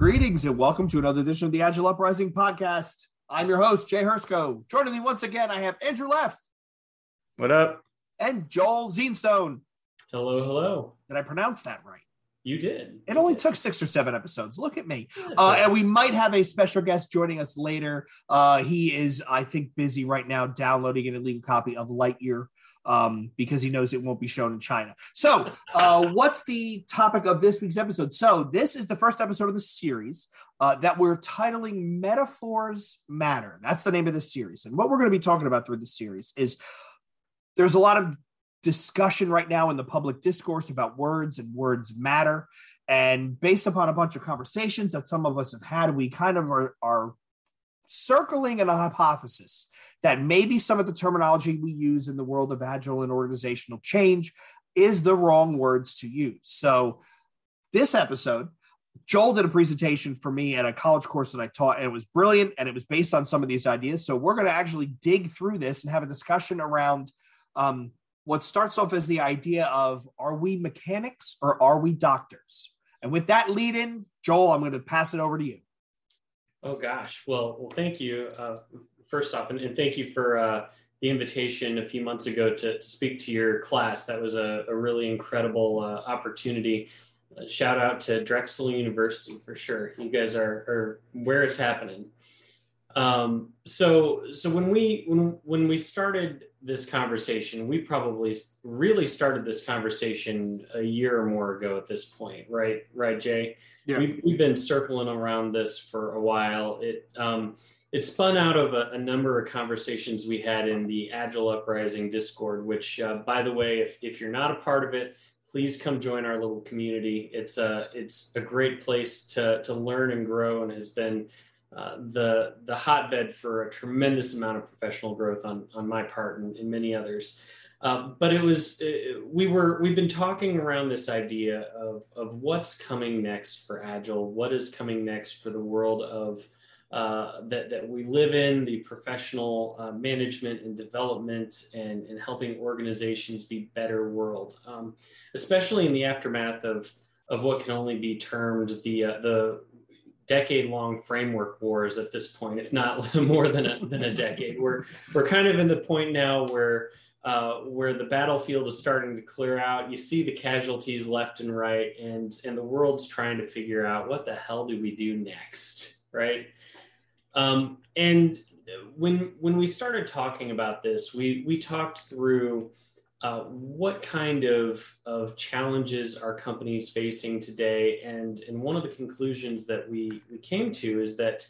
Greetings and welcome to another edition of the Agile Uprising podcast. I'm your host, Jay Hrcsko. Joining me once again, I have Andrew Leff What up? and Joel Zinstone. Hello, hello. Did I pronounce that right? You did. It You only did. took six or seven episodes. Look at me. Uh, and we might have a special guest joining us later. Uh, he is, I think, busy right now downloading an illegal copy of Lightyear um, because he knows it won't be shown in China. So, uh, what's the topic of this week's episode? So, this is the first episode of the series uh, that we're titling Metaphors Matter. That's the name of this series. And what we're going to be talking about through this series is there's a lot of discussion right now in the public discourse about words and words matter. And based upon a bunch of conversations that some of us have had, we kind of are, are circling an hypothesis that maybe some of the terminology we use in the world of agile and organizational change is the wrong words to use. So, this episode, Joel did a presentation for me at a college course that I taught, and it was brilliant and it was based on some of these ideas. So, we're going to actually dig through this and have a discussion around um, what starts off as the idea of are we mechanics or are we doctors? And with that lead in, Joel, I'm going to pass it over to you. Oh gosh. Well, well, thank you. Uh, first off, and, and thank you for uh, the invitation a few months ago to, speak to your class. That was a, a really incredible uh, opportunity. Uh, shout out to Drexel University for sure. You guys are, are where it's happening. Um, so, so when we when when we started this conversation, we probably really started this conversation a year or more ago at this point, right? Right, Jay? Yeah. We've, we've been circling around this for a while. It um, it spun out of a, a number of conversations we had in the Agile Uprising Discord. Which, uh, by the way, if if you're not a part of it, please come join our little community. It's a it's a great place to to learn and grow, and has been uh, the the hotbed for a tremendous amount of professional growth on on my part and, and many others. Um, but it was uh, we were we've been talking around this idea of of what's coming next for agile, what is coming next for the world of uh, that that we live in, the professional uh, management and development, and and helping organizations be better world, um, especially in the aftermath of of what can only be termed the uh, the decade long framework wars at this point, if not more than a, than a decade. We're, we're kind of in the point now where, uh, where the battlefield is starting to clear out. You see the casualties left and right, and, and the world's trying to figure out what the hell do we do next, right? Um, and when, when we started talking about this, we, we talked through uh, what kind of, of challenges are companies facing today? And, and one of the conclusions that we, we came to is that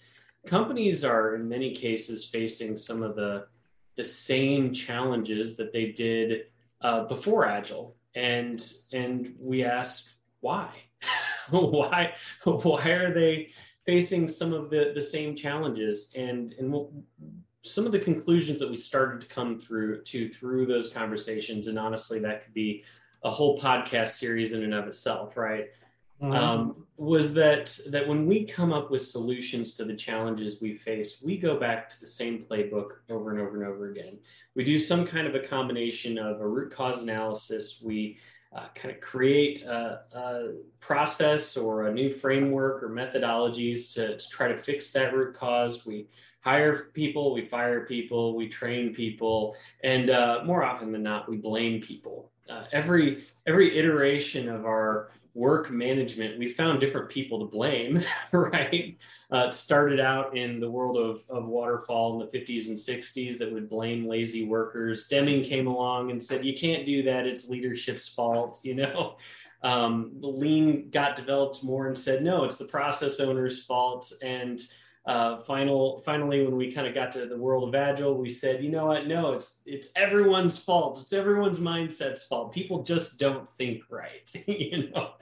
companies are in many cases facing some of the, the same challenges that they did uh, before Agile. And, and we asked why? why, why are they facing some of the, the same challenges? And, and we'll, some of the conclusions that we started to come through to through those conversations and honestly that could be a whole podcast series in and of itself right? Um, was that that when we come up with solutions to the challenges we face we go back to the same playbook over and over and over again. We do some kind of a combination of a root cause analysis. We uh, kind of create a, a, process or a new framework or methodologies to, to try to fix that root cause we hire people, we fire people, we train people, and uh, more often than not, we blame people. Uh, every every iteration of our work management, we found different people to blame. Right? Uh, it started out in the world of, of waterfall in the 50s and 60s that would blame lazy workers. Deming came along and said, "You can't do that. It's leadership's fault." You know. um, the lean got developed more and said, no, it's the process owner's fault. And uh, final, finally, when we kind of got to the world of agile, we said, you know what? No, it's it's everyone's fault. It's everyone's mindset's fault. People just don't think right, you know.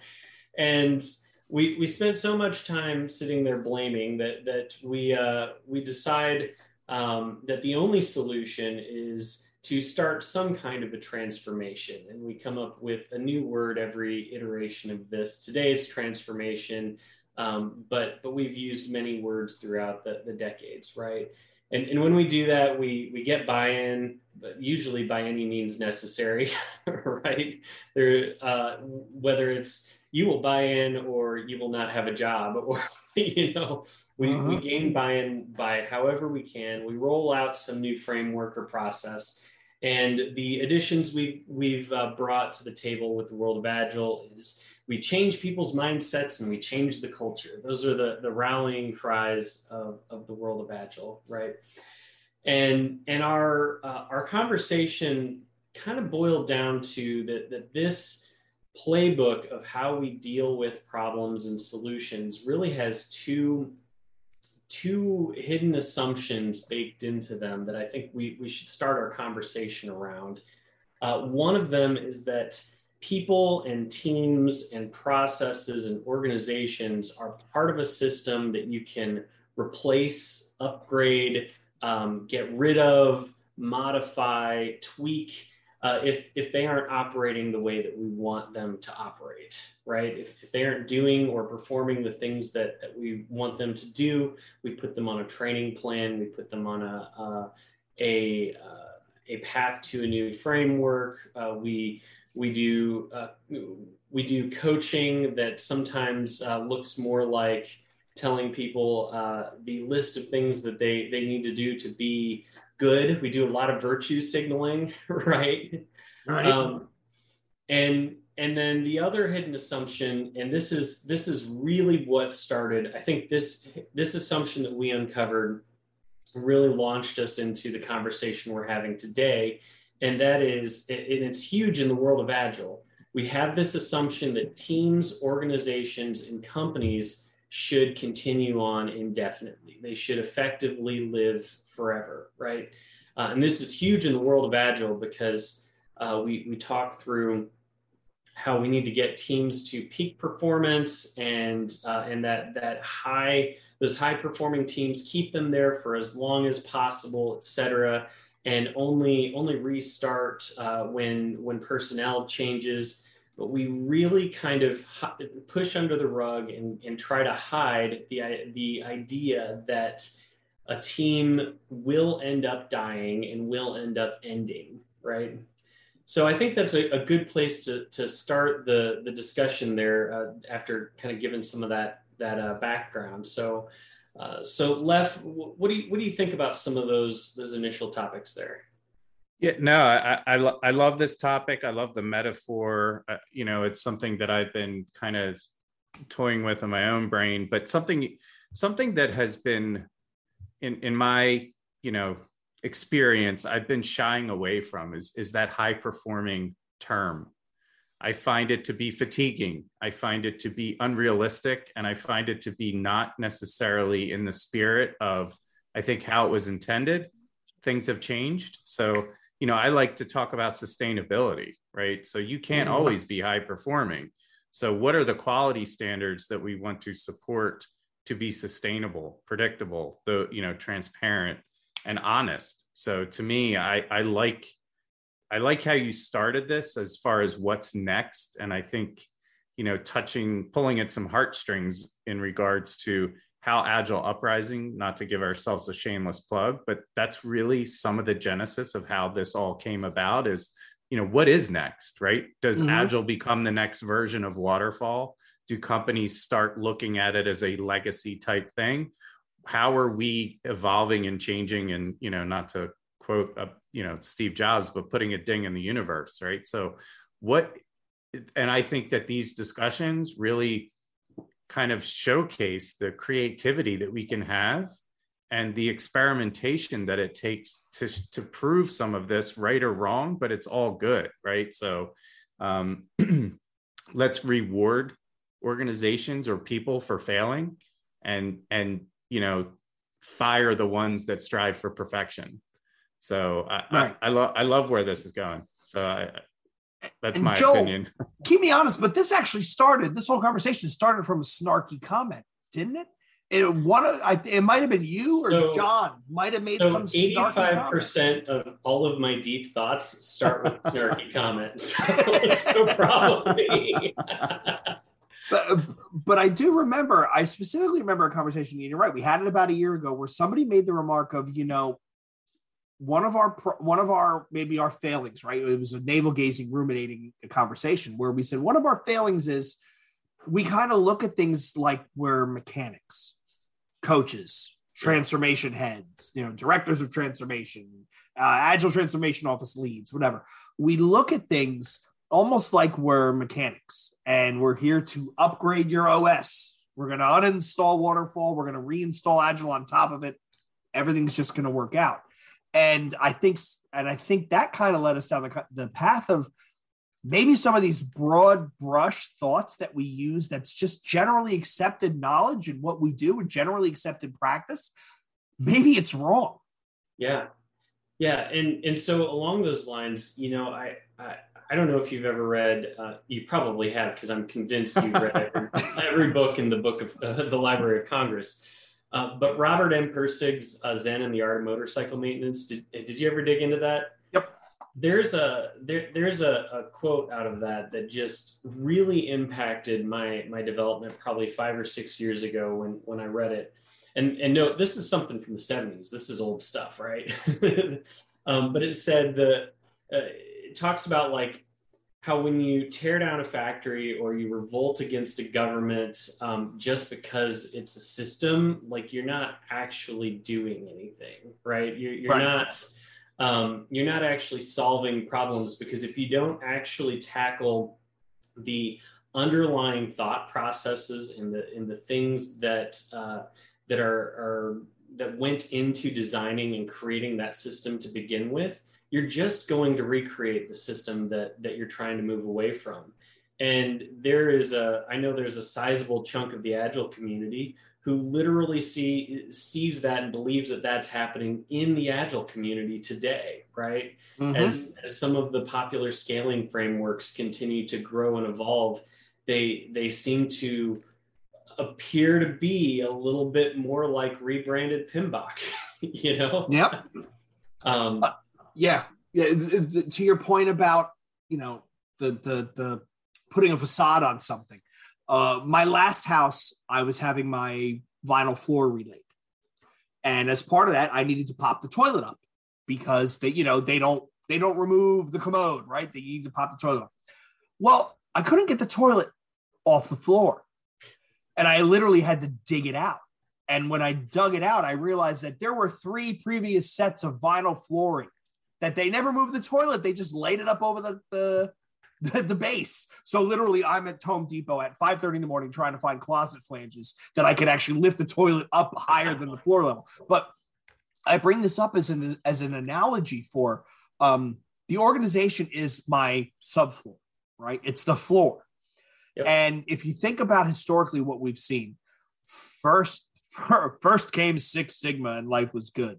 And we we spent so much time sitting there blaming that that we uh, we decide um, that the only solution is to start some kind of a transformation. And we come up with a new word every iteration of this. Today it's transformation, um, but but we've used many words throughout the, the decades, right? And, and when we do that, we we get buy-in, but usually by any means necessary, right? There, uh, whether it's you will buy in or you will not have a job, or you know, we, uh-huh. we gain buy-in by however we can. We roll out some new framework or process. And the additions we, we've uh, brought to the table with the world of Agile is we change people's mindsets and we change the culture. Those are the, the rallying cries of, of the world of Agile, right? And, and our, uh, our conversation kind of boiled down to that, that this playbook of how we deal with problems and solutions really has two two hidden assumptions baked into them that I think we, we should start our conversation around. Uh, one of them is that people and teams and processes and organizations are part of a system that you can replace, upgrade, um, get rid of, modify, tweak, uh, if if they aren't operating the way that we want them to operate, right? If, if they aren't doing or performing the things that, that we want them to do, we put them on a training plan. We put them on a uh, a uh, a path to a new framework. Uh, we we do uh, we do coaching that sometimes uh, looks more like telling people the list of things that they they need to do to be good. We do a lot of virtue signaling, right? Right. Um, and and then the other hidden assumption, and this is this is really what started. I think this this assumption that we uncovered really launched us into the conversation we're having today, and that is, and it's huge in the world of agile. We have this assumption that teams, organizations, and companies should continue on indefinitely. They should effectively live forever, right? Uh, and this is huge in the world of Agile because uh, we, we talk through how we need to get teams to peak performance and uh, and that that high those high performing teams keep them there for as long as possible, et cetera, and only only restart uh, when when personnel changes but we really kind of push under the rug and, and try to hide the, the idea that a team will end up dying and will end up ending, right? So I think that's a, a good place to, to start the, the discussion there uh, after kind of giving some of that, that uh, background. So, uh, so Leff, what do you, what do you think about some of those, those initial topics there? Yeah, no, I I, I love this topic. I love the metaphor. Uh, you know, it's something that I've been kind of toying with in my own brain, but something something that has been in in my you know experience I've been shying away from is is that high performing term. I find it to be fatiguing. I find it to be unrealistic, and I find it to be not necessarily in the spirit of I think how it was intended. Things have changed, so you know, I like to talk about sustainability, right? So you can't mm-hmm. always be high performing. So what are the quality standards that we want to support to be sustainable, predictable, the you know, transparent and honest? So to me, I I like I like how you started this as far as what's next. And I think you know touching pulling at some heartstrings in regards to how agile uprising not to give ourselves a shameless plug but that's really some of the genesis of how this all came about is you know what is next right? Does mm-hmm. agile become the next version of waterfall? Do companies start looking at it as a legacy type thing? How are we evolving and changing? And you know not to quote uh, you know steve jobs but putting a ding in the universe right? So what and i think that these discussions really kind of showcase the creativity that we can have and the experimentation that it takes to to prove some of this right or wrong but it's all good right? So um, let's reward organizations or people for failing and and you know fire the ones that strive for perfection so i right. I, I love i love where this is going so i that's and my Joe, opinion keep me honest but this actually started this whole conversation started from a snarky comment didn't it it one of I, it might have been you or so, John might have made so some eighty-five percent of all of my deep thoughts start with snarky comments. So probably. but but I do remember. I specifically remember a conversation. You're right. We had it about a year ago where somebody made the remark of you know one of our one of our maybe our failings. Right. It was a navel gazing, ruminating conversation where we said one of our failings is we kind of look at things like we're mechanics coaches, transformation heads, you know, directors of transformation, uh, agile transformation office leads, whatever. We look at things almost like we're mechanics and we're here to upgrade your OS. We're going to uninstall waterfall. We're going to reinstall agile on top of it. Everything's just going to work out. And I think, and I think that kind of led us down the, the path of maybe some of these broad brush thoughts that we use that's just generally accepted knowledge and what we do and generally accepted practice maybe it's wrong. Yeah. Yeah. And and so along those lines you know i i, I don't know if you've ever read uh, you probably have because i'm convinced you've read every, every, book in the book of uh, the library of congress uh, but robert m Pirsig's uh, zen and the art of motorcycle maintenance did, did you ever dig into that Yep. there's a there, there's a, a, quote out of that that just really impacted my my development probably five or six years ago when when I read it. And and no, this is something from the 70s. This is old stuff, right? um, but it said the uh, it talks about like how when you tear down a factory or you revolt against a government um, just because it's a system, like you're not actually doing anything, right? You're, you're right. not um, you're not actually solving problems because if you don't actually tackle the underlying thought processes and the in the things that uh, that are, are that went into designing and creating that system to begin with, you're just going to recreate the system that that you're trying to move away from. And there is a, I know there's a sizable chunk of the agile community who literally see sees that and believes that that's happening in the agile community today right mm-hmm. as, as some of the popular scaling frameworks continue to grow and evolve they they seem to appear to be a little bit more like rebranded PMBOK, you know? Yep. Um, yeah. yeah. To your point about, you know, the, the, the putting a facade on something. Uh, my last house, I was having my vinyl floor relaid. And as part of that, I needed to pop the toilet up because they, you know, they don't they don't remove the commode, right? They need to pop the toilet up. Well, I couldn't get the toilet off the floor. And I literally had to dig it out. And when I dug it out, I realized that there were three previous sets of vinyl flooring that they never moved the toilet. They just laid it up over the, the the, the base. So literally, I'm at Home Depot at 5:30 in the morning trying to find closet flanges that I could actually lift the toilet up higher than the floor level. But I bring this up as an as an analogy for um, the organization is my subfloor, right? It's the floor. Yep. And if you think about historically what we've seen, first first came Six Sigma and life was good.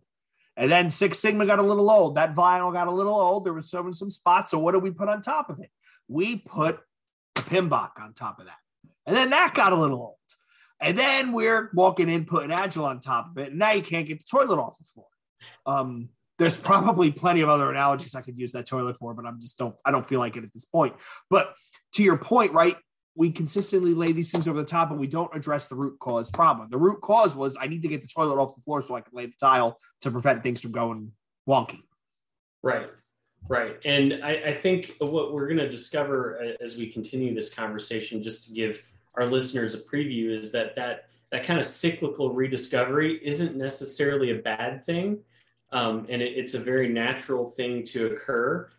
And then Six Sigma got a little old. That vinyl got a little old. There was some some spots. So what did we put on top of it? we put PMBOK on top of that. And then that got a little old. And then we're walking in, putting Agile on top of it. And now you can't get the toilet off the floor. Um, there's probably plenty of other analogies I could use that toilet for, but I'm just don't I don't feel like it at this point. But to your point, right? We consistently lay these things over the top and we don't address the root cause problem. The root cause was I need to get the toilet off the floor so I can lay the tile to prevent things from going wonky. Right. Right. And I, I think what we're going to discover uh, as we continue this conversation, just to give our listeners a preview, is that that, that kind of cyclical rediscovery isn't necessarily a bad thing. Um, and it, it's a very natural thing to occur.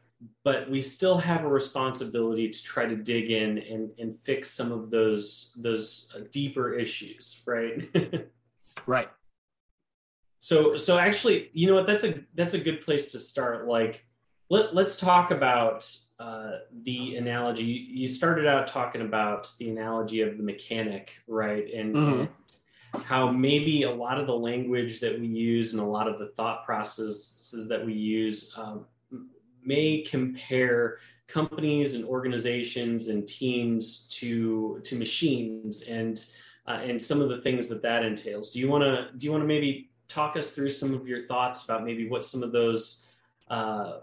But we still have a responsibility to try to dig in and, and fix some of those those uh, deeper issues, right? right. So so actually, you know what? That's a that's a good place to start. Like let, us talk about uh, the analogy. You started out talking about the analogy of the mechanic, right? And, mm-hmm. and, how maybe a lot of the language that we use and a lot of the thought processes that we use um, may compare companies and organizations and teams to to machines and uh, and some of the things that that entails. Do you want to do you want to maybe talk us through some of your thoughts about maybe what some of those uh,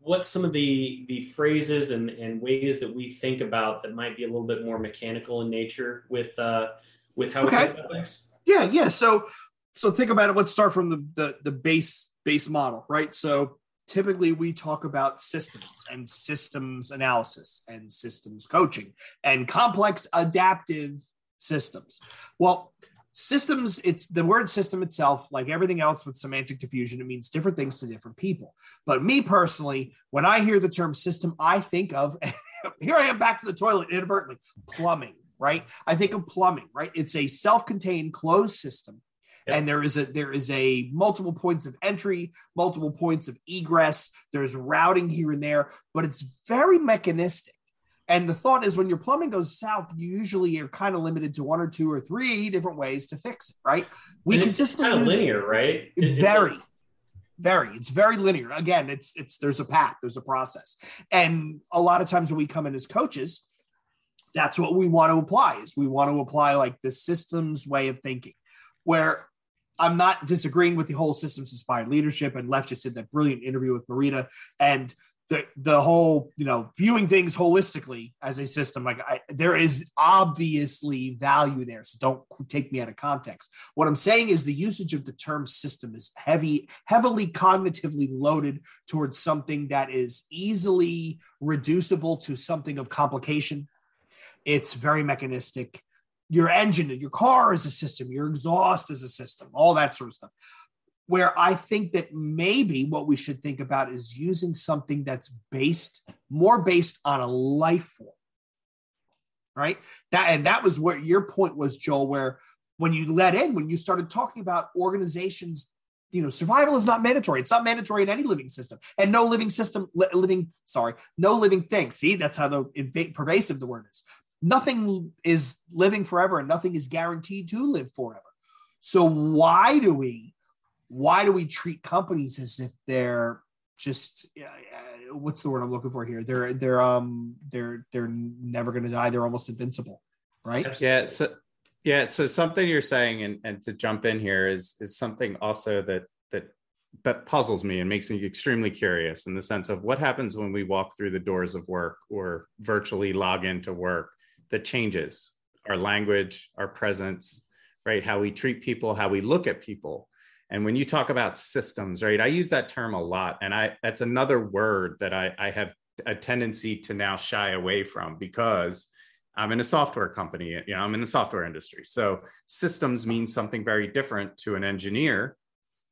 what some of the the phrases and, and ways that we think about that might be a little bit more mechanical in nature with uh, with how okay. we think about things? Yeah, yeah. So so think about it. Let's start from the the, the base base model, right? So typically we talk about systems and systems analysis and systems coaching and complex adaptive systems. Well, systems it's the word system itself like everything else with semantic diffusion it means different things to different people. But me personally when i hear the term system i think of here i am back to the toilet inadvertently plumbing right? I think of plumbing right? It's a self-contained closed system and there is a there is a multiple points of entry multiple points of egress there's routing here and there but it's very mechanistic and the thought is when your plumbing goes south, you usually are kind of limited to one or two or three different ways to fix it, right? We and consistently kind of linear, right? very, like- very. It's very linear. Again, it's it's there's a path, there's a process. And a lot of times when we come in as coaches, that's what we want to apply is we want to apply like the systems way of thinking where I'm not disagreeing with the whole systems inspired leadership and Leff just did that brilliant interview with Marita. And the the whole you know viewing things holistically as a system like I, there is obviously value there so don't take me out of context. What i'm saying is the usage of the term system is heavy heavily cognitively loaded towards something that is easily reducible to something of complication. It's very mechanistic your engine your car is a system your exhaust is a system all that sort of stuff where I think that maybe what we should think about is using something that's based more based on a life form. Right? That and that was where your point was, Joel, where when you let in, when you started talking about organizations, you know, survival is not mandatory. It's not mandatory in any living system, and no living system, living, sorry, no living thing. See, that's how the pervasive the word is. Nothing is living forever, and nothing is guaranteed to live forever. So why do we why do we treat companies as if they're just uh, what's the word I'm looking for here? They're they're um they're they're never going to die. They're almost invincible, right? Yeah. So yeah. So something you're saying, and and to jump in here is is something also that that that puzzles me and makes me extremely curious in the sense of what happens when we walk through the doors of work or virtually log into work that changes our language, our presence, right? How we treat people, how we look at people and when you talk about systems, right, I use that term a lot. And I that's another word that I, I have a tendency to now shy away from because I'm in a software company, you know, I'm in the software industry. So systems means something very different to an engineer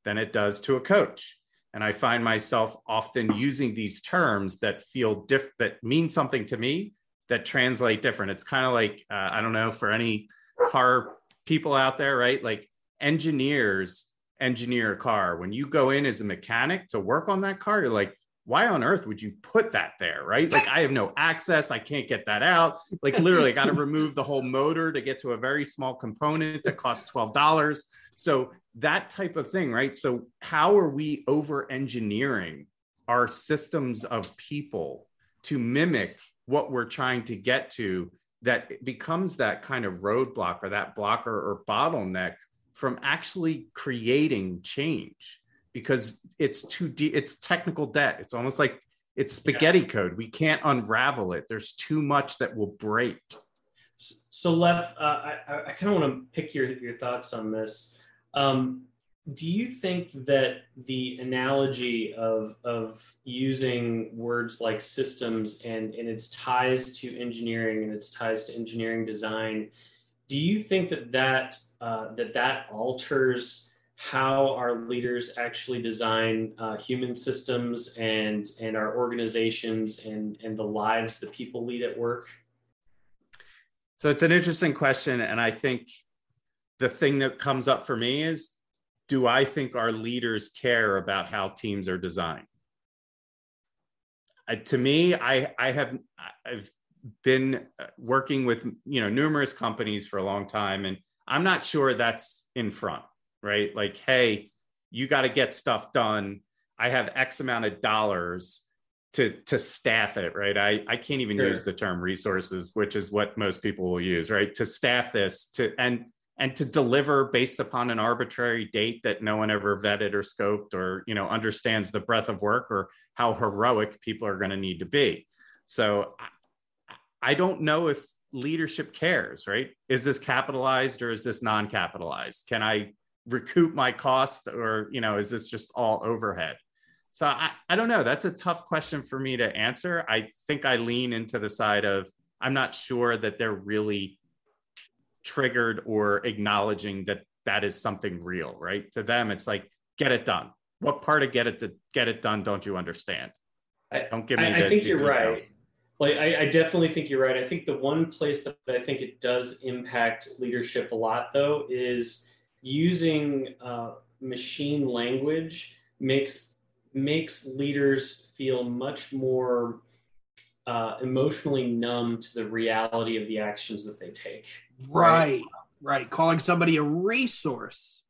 than it does to a coach. And I find myself often using these terms that feel diff that mean something to me that translate different. It's kind of like uh, I don't know for any car people out there, right? Like engineers engineer a car. When you go in as a mechanic to work on that car, you're like, why on earth would you put that there? Right. Like, I have no access. I can't get that out. Like, literally, I got to remove the whole motor to get to a very small component that costs $12. So, that type of thing. Right. So, how are we over engineering our systems of people to mimic what we're trying to get to? That becomes that kind of roadblock or that blocker or bottleneck from actually creating change because it's too deep it's technical debt it's almost like it's spaghetti yeah. code we can't unravel it there's too much that will break so Leff uh, i, I kind of want to pick your, your thoughts on this um, do you think that the analogy of, of using words like systems and, and its ties to engineering and its ties to engineering design do you think that that uh, that that alters how our leaders actually design uh, human systems and and our organizations and and the lives that people lead at work? So it's an interesting question and i think the thing that comes up for me is do i think our leaders care about how teams are designed uh, to me, I I have I've been uh, working with you know numerous companies for a long time, and I'm not sure that's in front, right? Like, hey, you got to get stuff done. I have X amount of dollars to to staff it, right? I I can't even sure. use the term resources, which is what most people will use, right? To staff this to and and to deliver based upon an arbitrary date that no one ever vetted or scoped or you know understands the breadth of work or how heroic people are going to need to be. So i don't know if leadership cares right? Is this capitalized or is this non-capitalized? Can i recoup my cost or you know is this just all overhead? So I, I don't know. That's a tough question for me to answer. I think i lean into the side of i'm not sure that they're really triggered or acknowledging that that is something real, right? To them, it's like, get it done. What part of get it to get it done don't you understand? I, don't give me. I, the, I think you're details. right. Like I, I, definitely think you're right. I think the one place that I think it does impact leadership a lot, though, is using uh, machine language makes makes leaders feel much more uh, emotionally numb to the reality of the actions that they take. Right, right. Calling somebody a resource,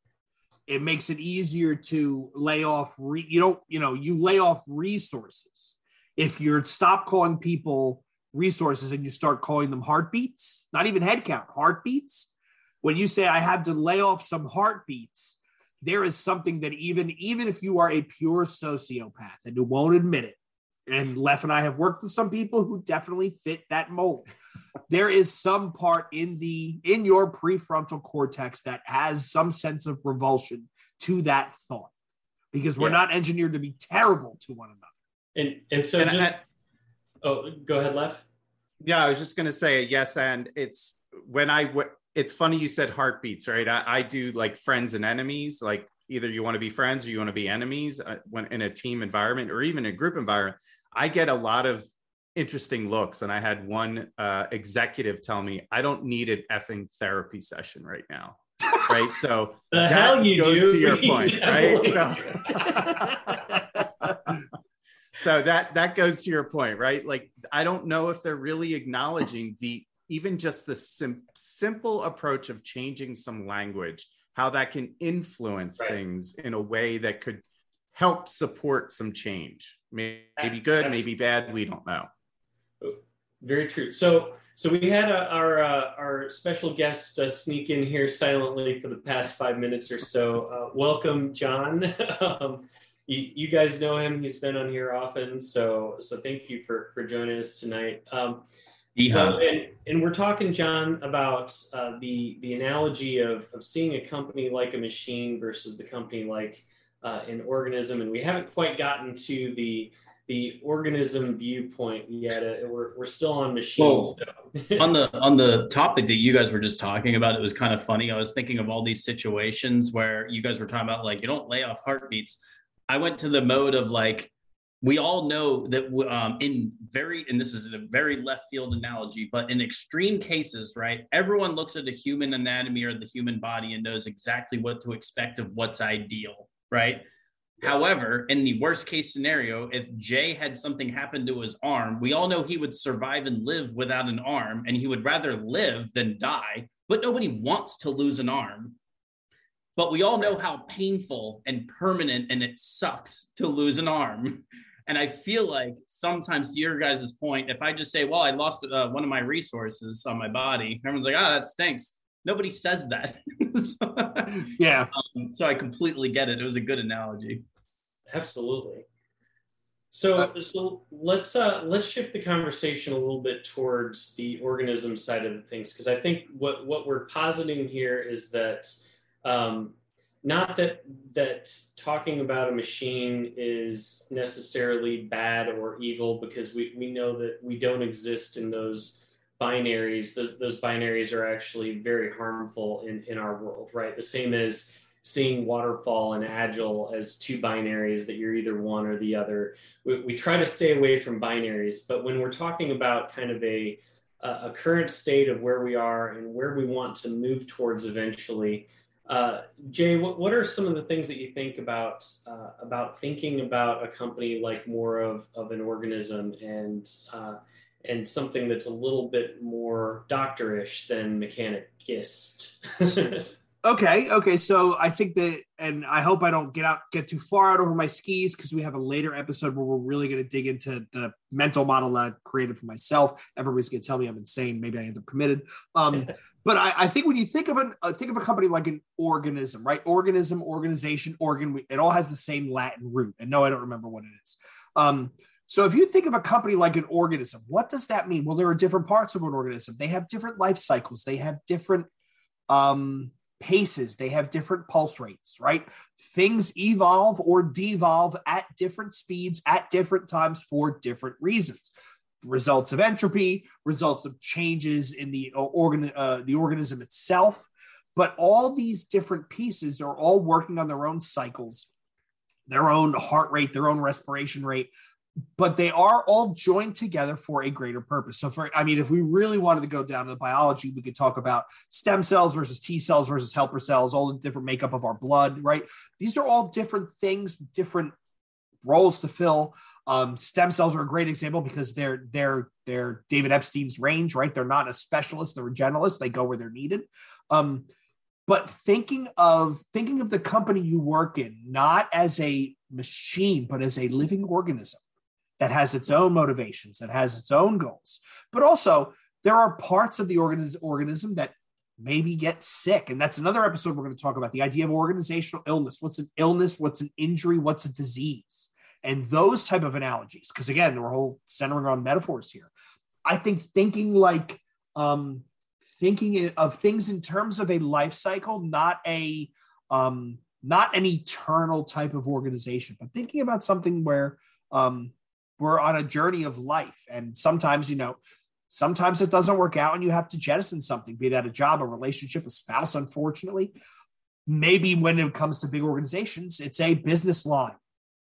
it makes it easier to lay off. Re- you don't, you know, you lay off resources. If you stop calling people resources and you start calling them heartbeats, not even headcount, heartbeats. When you say I have to lay off some heartbeats, there is something that even even if you are a pure sociopath and you won't admit it, and Leff and I have worked with some people who definitely fit that mold. there is some part in the in your prefrontal cortex that has some sense of revulsion to that thought because we're yeah. not engineered to be terrible to one another. And and so and just I, oh, go ahead, Leff. Yeah, I was just going to say yes, and it's when I it's funny you said heartbeats, right? I, I do like friends and enemies, like either you want to be friends or you want to be enemies uh, when in a team environment or even a group environment i get a lot of interesting looks and i had one uh, executive tell me i don't need an effing therapy session right now right so the that goes do. to your point right so, so that that goes to your point right like i don't know if they're really acknowledging the even just the sim- simple approach of changing some language how that can influence right. things in a way that could help support some change. Maybe good, maybe bad. We don't know. Very true. So, so we had a, our uh, our special guest uh, sneak in here silently for the past five minutes or so. Uh, welcome, John. um, you, you, guys know him; he's been on here often. So, so thank you for for joining us tonight. Um, well, and, and we're talking, John, about uh, the the analogy of, of seeing a company like a machine versus the company like uh, an organism, and we haven't quite gotten to the the organism viewpoint yet. Uh, we're, we're still on machines. Well, on the on the topic that you guys were just talking about, it was kind of funny. I was thinking of all these situations where you guys were talking about like you don't lay off heartbeats. I went to the mode of like we all know that um, in very and this is a very left field analogy but in extreme cases right everyone looks at the human anatomy or the human body and knows exactly what to expect of what's ideal right? However in the worst case scenario if jay had something happen to his arm we all know he would survive and live without an arm and he would rather live than die but nobody wants to lose an arm. But we all know how painful and permanent and it sucks to lose an arm. And I feel like sometimes, to your guys' point, if I just say, "Well, I lost uh, one of my resources on my body," everyone's like, "Ah, oh, that stinks." Nobody says that. so, yeah. Um, so I completely get it. It was a good analogy. Absolutely. So, uh, so let's uh, let's shift the conversation a little bit towards the organism side of things because I think what what we're positing here is that um, not that that talking about a machine is necessarily bad or evil because we, we know that we don't exist in those binaries those, those binaries are actually very harmful in, in our world right? The same as seeing waterfall and agile as two binaries that you're either one or the other. We, we try to stay away from binaries but when we're talking about kind of a a current state of where we are and where we want to move towards eventually Uh, Jay, what, what are some of the things that you think about uh, about thinking about a company like more of, of an organism and uh, and something that's a little bit more doctorish than mechanicist? Okay, okay. So I think that, and I hope I don't get out, get too far out over my skis because we have a later episode where we're really going to dig into the mental model that I've created for myself. Everybody's going to tell me I'm insane. Maybe I end up committed. Um, but I, I, think when you think of an, uh, think of a company like an organism, right? Organism, organization, organ. It all has the same Latin root. And no, I don't remember what it is. Um, so if you think of a company like an organism, what does that mean? Well, there are different parts of an organism. They have different life cycles. They have different um, paces, they have different pulse rates, right? Things evolve or devolve at different speeds at different times for different reasons. Results of entropy, results of changes in the uh, organ, uh, the organism itself, but all these different pieces are all working on their own cycles, their own heart rate, their own respiration rate, but they are all joined together for a greater purpose. So, for I mean, if we really wanted to go down to the biology, we could talk about stem cells versus T cells versus helper cells, all the different makeup of our blood, right? These are all different things, different roles to fill. Um, stem cells are a great example because they're they're they're David Epstein's range, right? They're not a specialist; they're a generalist. They go where they're needed. Um, but thinking of thinking of the company you work in not as a machine, but as a living organism that has its own motivations, that has its own goals. But also, there are parts of the organiz- organism that maybe get sick. And that's another episode we're going to talk about the idea of organizational illness. What's an illness? What's an injury? What's a disease? And those type of analogies. Because again, we're whole centering on metaphors here. I think thinking like um, thinking of things in terms of a life cycle, not a um, not an eternal type of organization, but thinking about something where um, we're on a journey of life. And sometimes, you know, sometimes it doesn't work out and you have to jettison something, be that a job, a relationship, a spouse, unfortunately. Maybe when it comes to big organizations, it's a business line,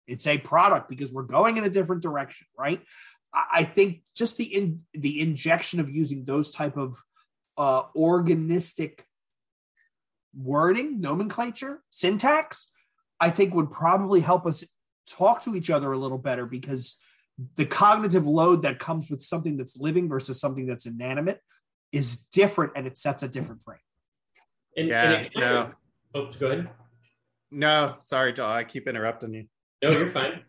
it's a product because we're going in a different direction, right? I think just the in, the injection of using those type of uh, organistic wording, nomenclature, syntax, I think would probably help us talk to each other a little better because the cognitive load that comes with something that's living versus something that's inanimate is different and it sets a different frame. And, yeah, and no. Oh, go ahead. No, sorry, Joel. I keep interrupting you. No, you're fine.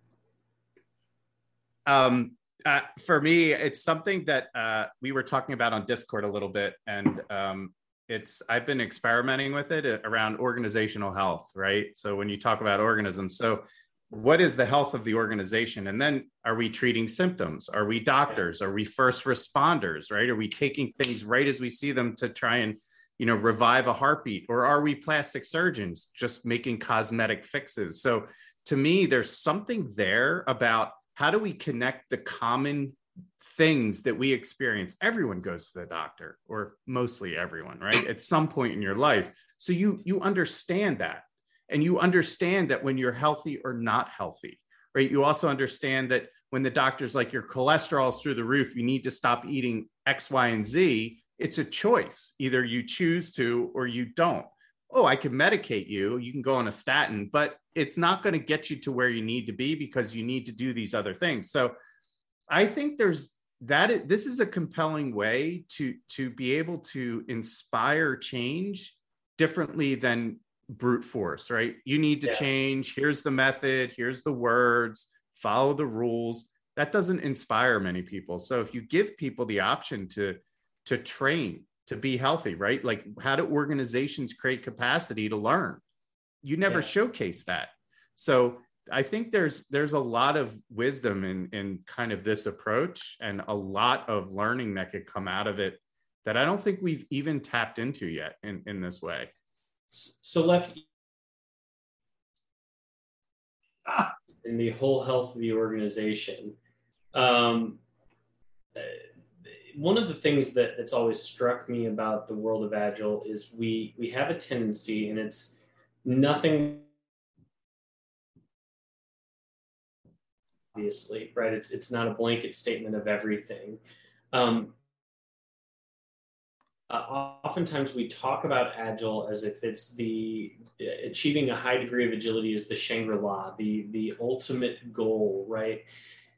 um, uh, for me, it's something that uh, we were talking about on Discord a little bit, and um, it's I've been experimenting with it around organizational health, right? So when you talk about organisms, so what is the health of the organization? And then are we treating symptoms? Are we doctors? Are we first responders right? Are we taking things right as we see them to try and you know revive a heartbeat? Or are we plastic surgeons just making cosmetic fixes? So to me there's something there about how do we connect the common things that we experience? Everyone goes to the doctor or mostly everyone right at some point in your life. So you you understand that and you understand that when you're healthy or not healthy right? You also understand that when the doctor's like your cholesterol's through the roof you need to stop eating x y and z it's a choice. Either you choose to or you don't. Oh i can medicate you. You can go on a statin but it's not going to get you to where you need to be because you need to do these other things. So i think there's that this is a compelling way to to be able to inspire change differently than brute force, right? You need to yeah. change. Here's the method, here's the words, follow the rules. That doesn't inspire many people. So if you give people the option to to train, to be healthy, right? Like how do organizations create capacity to learn? You never yeah. showcase that. So I think there's there's a lot of wisdom in in kind of this approach and a lot of learning that could come out of it that I don't think we've even tapped into yet in, in this way. So left in the whole health of the organization. Um, one of the things that, that's always struck me about the world of agile is we we have a tendency, and it's nothing obviously, right? It's it's not a blanket statement of everything. Um, uh, oftentimes we talk about agile as if it's the achieving a high degree of agility is the shangri-la the the ultimate goal right?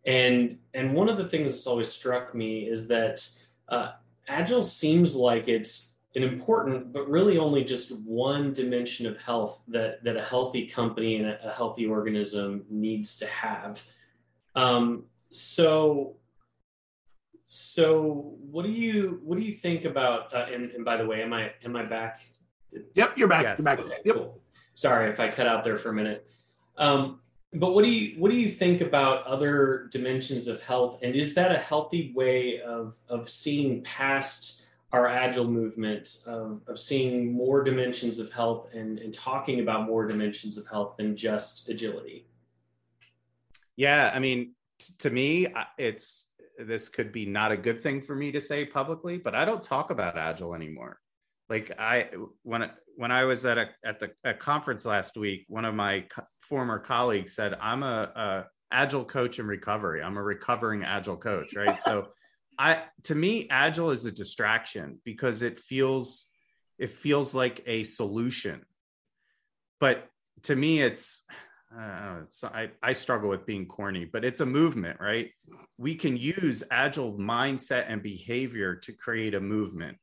And and one of the things that's always struck me is that uh, agile seems like it's an important but really only just one dimension of health that that a healthy company and a, a healthy organism needs to have. Um, so so what do you what do you think about? Uh, and, and by the way, am I am I back? Yep, you're back. Yes. You're back. Okay, yep. Cool. Sorry if I cut out there for a minute. Um, but what do you what do you think about other dimensions of health? And is that a healthy way of of seeing past our agile movement of, of seeing more dimensions of health and, and talking about more dimensions of health than just agility? Yeah, I mean, t- to me, it's this could be not a good thing for me to say publicly, but I don't talk about agile anymore. Like I when when I was at a at the a conference last week, one of my co- former colleagues said, "I'm a, a agile coach in recovery. I'm a recovering agile coach." Right. so, I to me, agile is a distraction because it feels it feels like a solution, but to me, it's uh, I, I struggle with being corny, but it's a movement, right? We can use agile mindset and behavior to create a movement.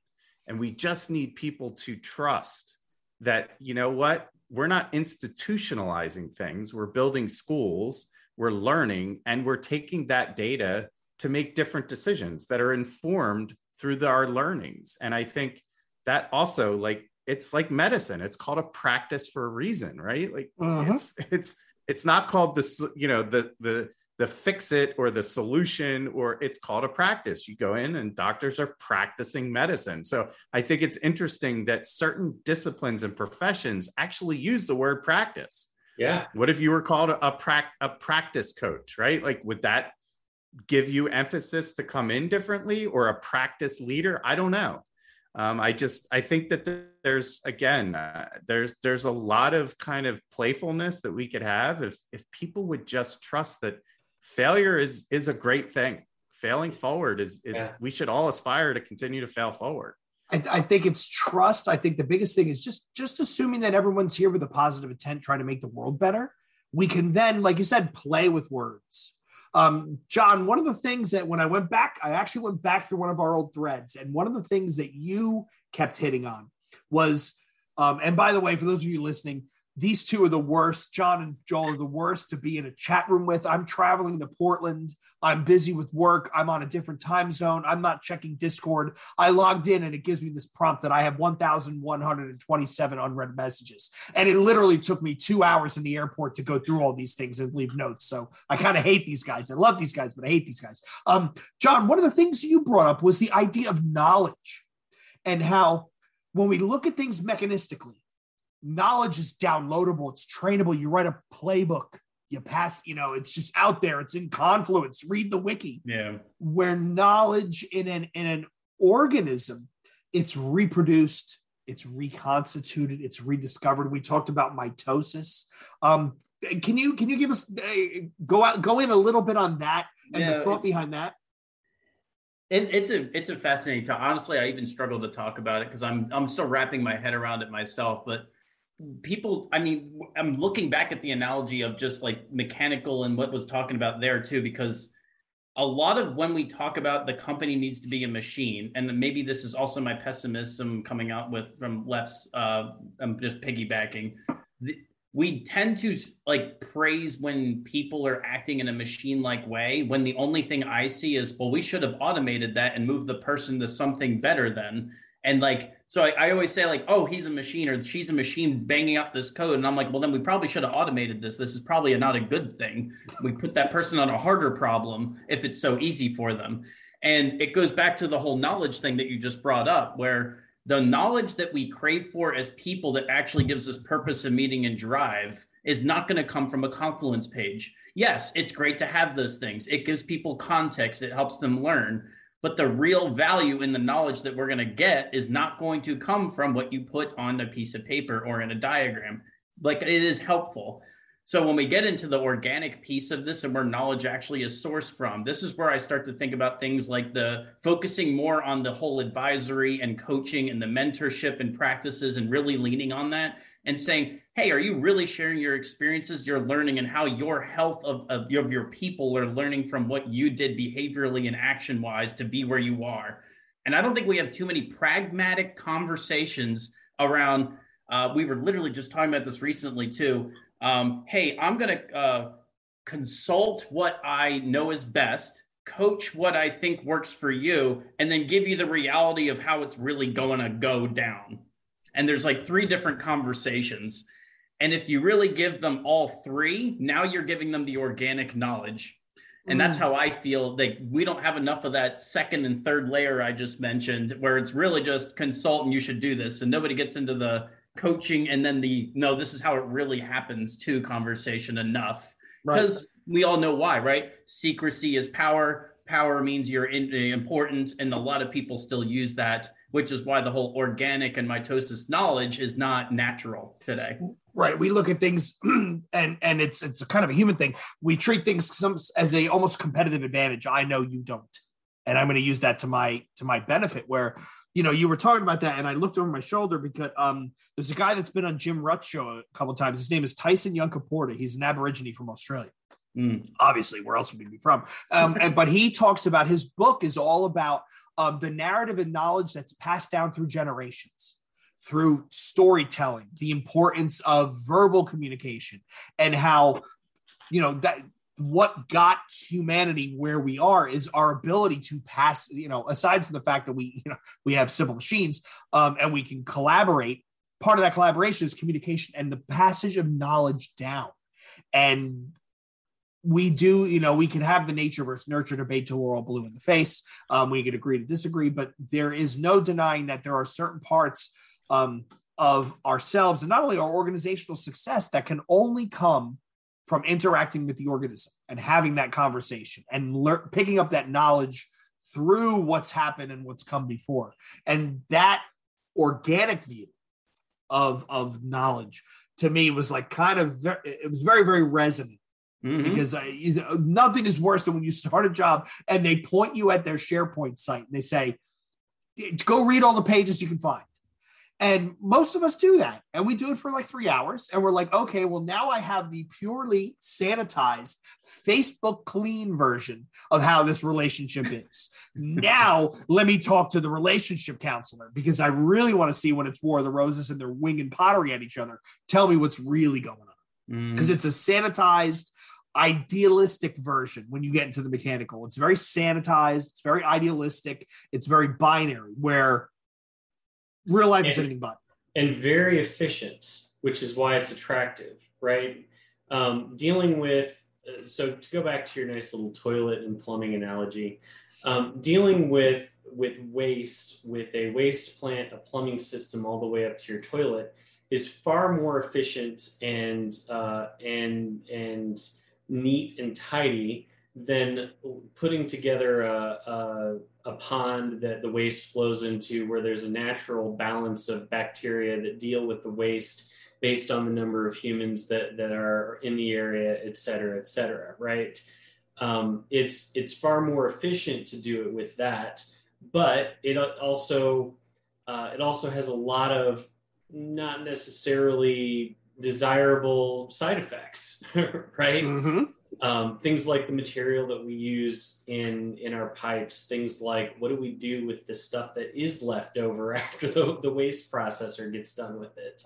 And we just need people to trust that, you know what? We're not institutionalizing things, we're building schools, we're learning, and we're taking that data to make different decisions that are informed through the, our learnings. And I think that also, like, it's like medicine. It's called a practice for a reason right? Like uh-huh. it's it's it's not called the you know the the the fix it or the solution or it's called a practice. You go in and doctors are practicing medicine. So i think it's interesting that certain disciplines and professions actually use the word practice. Yeah. What if you were called a, pra- a practice coach right? Like would that give you emphasis to come in differently or a practice leader? I don't know. Um, I just I think that there's again uh, there's there's a lot of kind of playfulness that we could have if if people would just trust that failure is is a great thing. Failing forward is is yeah. we should all aspire to continue to fail forward. I, I, think it's trust. I think the biggest thing is just just assuming that everyone's here with a positive intent, trying to make the world better. We can then, like you said, play with words. Um, John, one of the things that when I went back, I actually went back through one of our old threads, and one of the things that you kept hitting on was, um, and by the way, for those of you listening, these two are the worst. John and Joel are the worst to be in a chat room with. I'm traveling to Portland. I'm busy with work. I'm on a different time zone. I'm not checking Discord. I logged in and it gives me this prompt that I have 1,127 unread messages. And it literally took me two hours in the airport to go through all these things and leave notes. So I kind of hate these guys. I love these guys, but I hate these guys. Um, John, one of the things you brought up was the idea of knowledge and how when we look at things mechanistically, knowledge is downloadable, it's trainable. You write a playbook, you pass, you know, it's just out there, it's in Confluence, read the wiki. Yeah. Where knowledge in an in an organism, it's reproduced, it's reconstituted, it's rediscovered. We talked about mitosis. Um, can you can you give us uh, go out go in a little bit on that and yeah, the thought behind that? It, it's a it's a fascinating talk. Honestly, I even struggle to talk about it because I'm I'm still wrapping my head around it myself. But people i mean i'm looking back at the analogy of just like mechanical and what was talking about there too because a lot of when we talk about the company needs to be a machine and maybe this is also my pessimism coming out with from left's uh i'm just piggybacking the, we tend to like praise when people are acting in a machine like way when the only thing i see is well we should have automated that and moved the person to something better then and like, so I, I, always say, like, oh, he's a machine or she's a machine banging out this code. And I'm like, well, then we probably should have automated this. This is probably not a good thing. We put that person on a harder problem if it's so easy for them. And it goes back to the whole knowledge thing that you just brought up, where the knowledge that we crave for as people that actually gives us purpose and meaning and drive is not going to come from a confluence page. Yes, it's great to have those things. It gives people context, it helps them learn but the real value in the knowledge that we're going to get is not going to come from what you put on a piece of paper or in a diagram like it is helpful So when we get into the organic piece of this and where knowledge actually is sourced from, this is where I start to think about things like the focusing more on the whole advisory and coaching and the mentorship and practices and really leaning on that and saying, hey, are you really sharing your experiences, your learning, and how your health of, of, of your people are learning from what you did behaviorally and action wise to be where you are? And I don't think we have too many pragmatic conversations around. Uh, we were literally just talking about this recently too. Um, hey, I'm going to uh, consult what I know is best, coach what I think works for you, and then give you the reality of how it's really going to go down. And there's like three different conversations. And if you really give them all three, now you're giving them the organic knowledge. And that's mm. how I feel Like we don't have enough of that second and third layer I just mentioned, where it's really just consult and you should do this. And nobody gets into the coaching and then the no, this is how it really happens to conversation enough. Because right. we all know why, right? Secrecy is power. Power means you're in, eh, important. And a lot of people still use that, which is why the whole organic and mitosis knowledge is not natural today right we look at things and and it's it's a kind of a human thing we treat things some, as a almost competitive advantage i know you don't and i'm going to use that to my to my benefit where you know you were talking about that and i looked over my shoulder because um there's a guy that's been on jim rutt's show a couple times. His name is tyson yunkaporta he's an aborigine from australia. Mm. obviously where else would he be from? Um and but he talks about his book is all about um, the narrative and knowledge that's passed down through generations through storytelling, the importance of verbal communication, and how, you know, that what got humanity where we are is our ability to pass, you know, aside from the fact that we, you know, we have civil machines um, and we can collaborate. Part of that collaboration is communication and the passage of knowledge down. And we do, you know, we can have the nature versus nurture debate till we're all blue in the face. Um, we can agree to disagree, but there is no denying that there are certain parts um, of ourselves and not only our organizational success that can only come from interacting with the organism and having that conversation and lear- picking up that knowledge through what's happened and what's come before. And that organic view of, of knowledge to me was like kind of, very, it was very, very resonant. Mm-hmm. Because uh, you know, nothing is worse than when you start a job and they point you at their SharePoint site and they say, "Go read all the pages you can find." And most of us do that. And we do it for like three hours. And we're like, okay, well, now I have the purely sanitized, Facebook clean version of how this relationship is. now let me talk to the relationship counselor because I really want to see when it's War of the Roses and they're winging pottery at each other. Tell me what's really going on. Because mm. it's a sanitized, idealistic version when you get into the mechanical. It's very sanitized, it's very idealistic, it's very binary, where real life and, is anything but. And very efficient, which is why it's attractive, right? Um, dealing with, uh, so to go back to your nice little toilet and plumbing analogy, um, dealing with with waste with a waste plant, a plumbing system all the way up to your toilet is far more efficient and uh, and and neat and tidy than putting together a, a, a, pond that the waste flows into where there's a natural balance of bacteria that deal with the waste based on the number of humans that, that are in the area, et cetera, et cetera, right? Um, it's, it's far more efficient to do it with that, but it also, uh, it also has a lot of not necessarily desirable side effects, right? Mm-hmm um, things like the material that we use in in our pipes things like what do we do with the stuff that is left over after the, the waste processor gets done with it?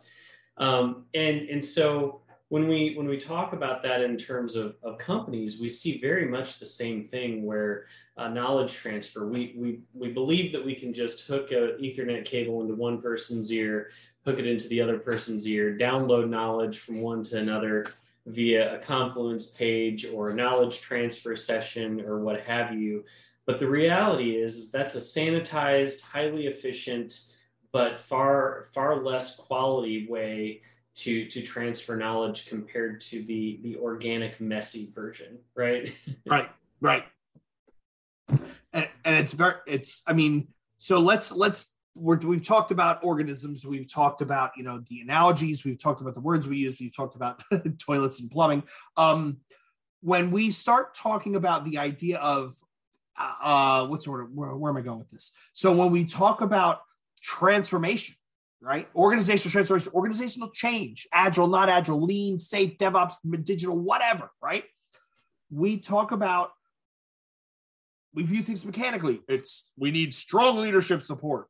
Um, and and so when we when we talk about that in terms of, of companies we see very much the same thing where uh, knowledge transfer. We, we we believe that we can just hook a ethernet cable into one person's ear hook it into the other person's ear download knowledge from one to another via a Confluence page or a knowledge transfer session or what have you. But the reality is, is that's a sanitized, highly efficient, but far far less quality way to to transfer knowledge compared to the the organic messy version, right? right, right. And, and it's very it's I mean, so let's let's we have talked about organisms. We've talked about you know the analogies. We've talked about the words we use. We've talked about toilets and plumbing. Um, when we start talking about the idea of uh, uh what's the word? Where, where am I going with this? So when we talk about transformation, right? Organizational transformation, organizational change, agile, not agile, lean, safe, DevOps, digital, whatever, right? We talk about we view things mechanically. It's we need strong leadership support.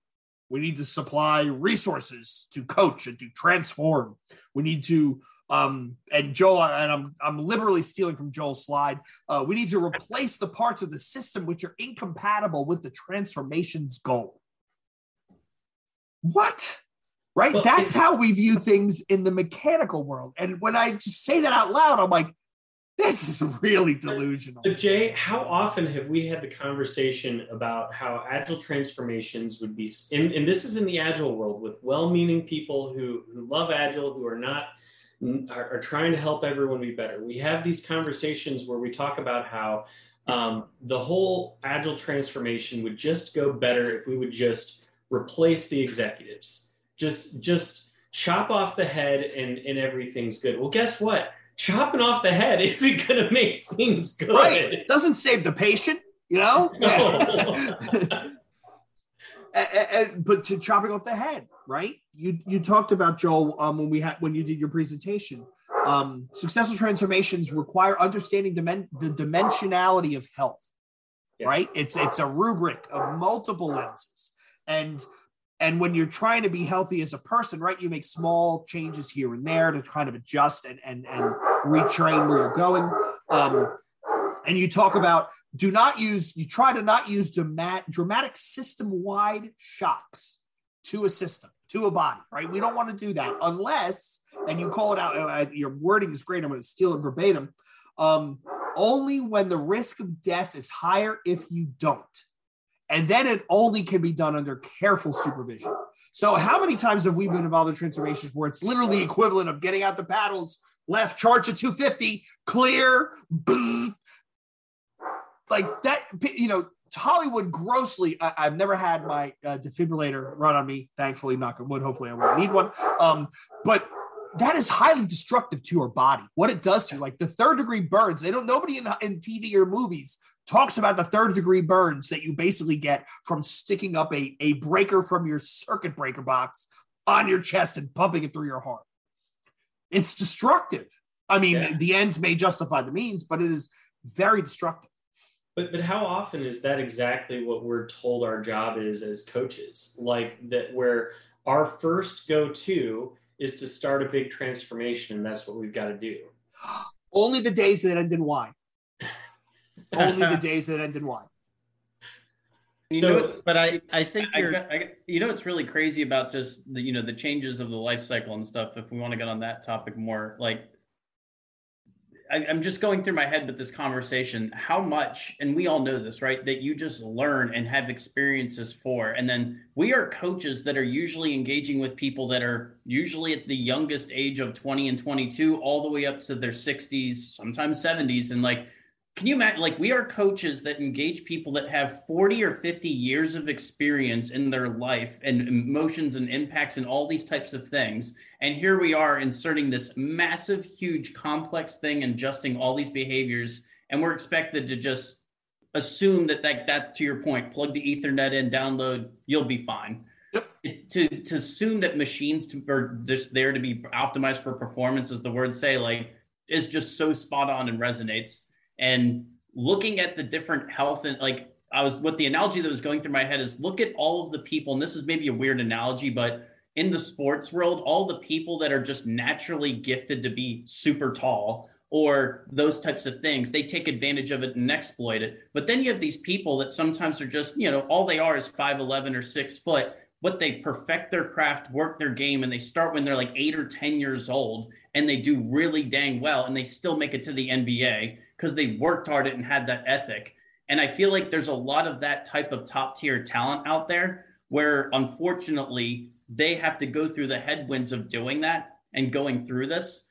We need to supply resources to coach and to transform. We need to um, and Joel, and I'm I'm liberally stealing from Joel's slide. Uh, we need to replace the parts of the system which are incompatible with the transformation's goal. What? Right? Well, That's how we view things in the mechanical world. And when I just say that out loud, I'm like, this is really delusional. But Jay, how often have we had the conversation about how agile transformations would be, and, and this is in the agile world with well-meaning people who, who love agile, who are not are, are, trying to help everyone be better. We have these conversations where we talk about how um, the whole agile transformation would just go better if we would just replace the executives. Just just chop off the head and and everything's good. Well, guess what? Chopping off the head isn't going to make things good. Right. It doesn't save the patient, you know? No. but to chopping off the head, right? You you talked about Joel um, when we had when you did your presentation. Um, successful transformations require understanding dimen- the dimensionality of health, yeah. right? It's it's a rubric of multiple lenses, and and when you're trying to be healthy as a person, right, you make small changes here and there to kind of adjust and and and retrain where you're going. Um, and you talk about do not use, you try to not use dramatic, dramatic system wide shocks to a system, to a body, right? We don't want to do that unless, and you call it out, uh, your wording is great. I'm going to steal it verbatim. Um, only when the risk of death is higher if you don't. And then it only can be done under careful supervision. So, how many times have we been involved in transformations where it's literally equivalent of getting out the paddles, left charge at 250, clear, bzz. like that, you know, Hollywood grossly. I, have never had my uh, defibrillator run on me. Thankfully, knock on wood. Hopefully, I won't need one. Um, but that is highly destructive to your body. What it does to you, like the third degree burns. They don't. Nobody in, in TV or movies talks about the third degree burns that you basically get from sticking up a, a breaker from your circuit breaker box on your chest and pumping it through your heart. It's destructive. I mean, yeah. the ends may justify the means, but it is very destructive. But but how often is that exactly what we're told our job is as coaches? Like that where our first go-to is to start a big transformation, and that's what we've got to do. Only the days that end in Y. Only the days that end in Y. You so, know, but I, I think I, I, you know, it's really crazy about just the, you know, the changes of the life cycle and stuff. If we want to get on that topic more, like, I, I'm just going through my head with this conversation, how much, and we all know this, right? That you just learn and have experiences for. And then we are coaches that are usually engaging with people that are usually at the youngest age of 20 and 22, all the way up to their 60s, sometimes 70s. And like, can you imagine like we are coaches that engage people that have 40 or 50 years of experience in their life and emotions and impacts and all these types of things. And here we are inserting this massive huge complex thing and adjusting all these behaviors. And we're expected to just assume that that, that to your point plug the ethernet in download you'll be fine. Yep. To to assume that machines to, are just there to be optimized for performance, as the words say, like is just so spot on and resonates and looking at the different health and like I was what the analogy that was going through my head is look at all of the people, and this is maybe a weird analogy, but in the sports world, all the people that are just naturally gifted to be super tall or those types of things, they take advantage of it and exploit it. But then you have these people that sometimes are just, you know, all they are is 5'11 or six foot, but they perfect their craft, work their game, and they start when they're like eight or 10 years old and they do really dang well and they still make it to the NBA because they worked hard and had that ethic. And I feel like there's a lot of that type of top tier talent out there where unfortunately they have to go through the headwinds of doing that and going through this.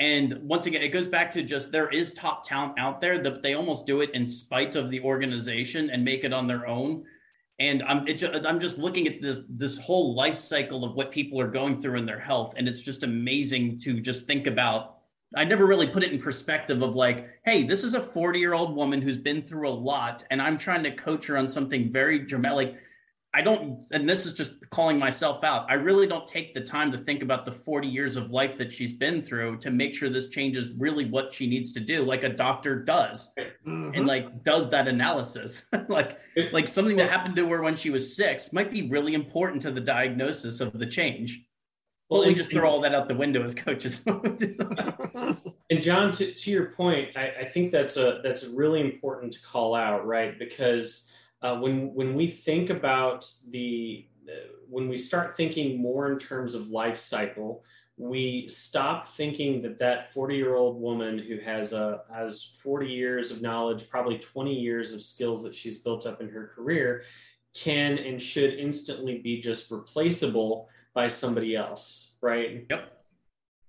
And once again, it goes back to just there is top talent out there that they almost do it in spite of the organization and make it on their own. and I'm it, I'm just looking at this this whole life cycle of what people are going through in their health, and it's just amazing to just think about. I never really put it in perspective of like, hey, this is a 40 year old woman who's been through a lot, and I'm trying to coach her on something very dramatic. I don't, and this is just calling myself out. I really don't take the time to think about the 40 years of life that she's been through to make sure this changes really what she needs to do, like a doctor does, mm-hmm. and like does that analysis. like, like something that happened to her when she was six might be really important to the diagnosis of the change. Well, we just throw all that out the window as coaches. and John, to, to your point, I, I think that's a that's really important to call out, right? Because uh, when when we think about the uh, when we start thinking more in terms of life cycle we stop thinking that that 40 year old woman who has a has 40 years of knowledge probably 20 years of skills that she's built up in her career can and should instantly be just replaceable by somebody else right? Yep.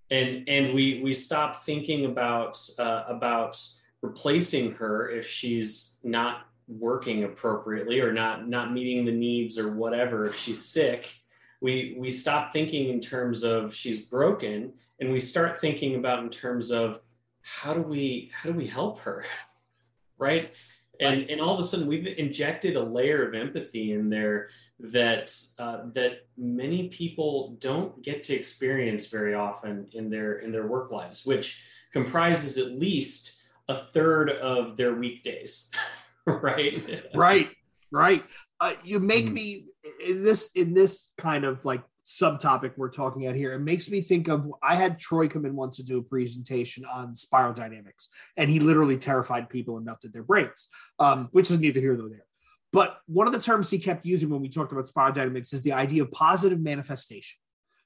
And and we we stop thinking about uh, about replacing her if she's not working appropriately or not not meeting the needs or whatever if she's sick. We we stop thinking in terms of she's broken and we start thinking about in terms of how do we how do we help her right and and all of a sudden we've injected a layer of empathy in there that uh, that many people don't get to experience very often in their in their work lives which comprises at least a third of their weekdays right? Right right. Uh, you make mm. me in this in this kind of like subtopic we're talking about here it makes me think of i had troy come in once to do a presentation on spiral dynamics and he literally terrified people and melted their brains um, which is neither here nor there but one of the terms he kept using when we talked about spiral dynamics is the idea of positive manifestation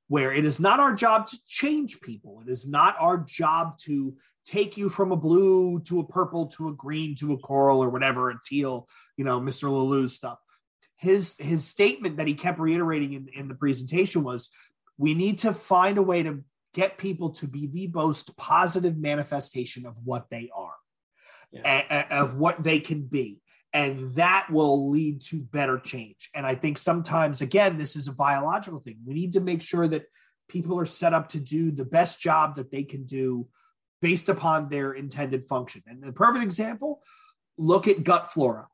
where it is not our job to change people it is not our job to take you from a blue to a purple to a green to a coral or whatever, a teal, you know, Mr. Laloux's stuff. His his statement that he kept reiterating in, in the presentation was we need to find a way to get people to be the most positive manifestation of what they are, yeah. of what they can be. And that will lead to better change. And I think sometimes, again, this is a biological thing. We need to make sure that people are set up to do the best job that they can do based upon their intended function. And the perfect example look at gut flora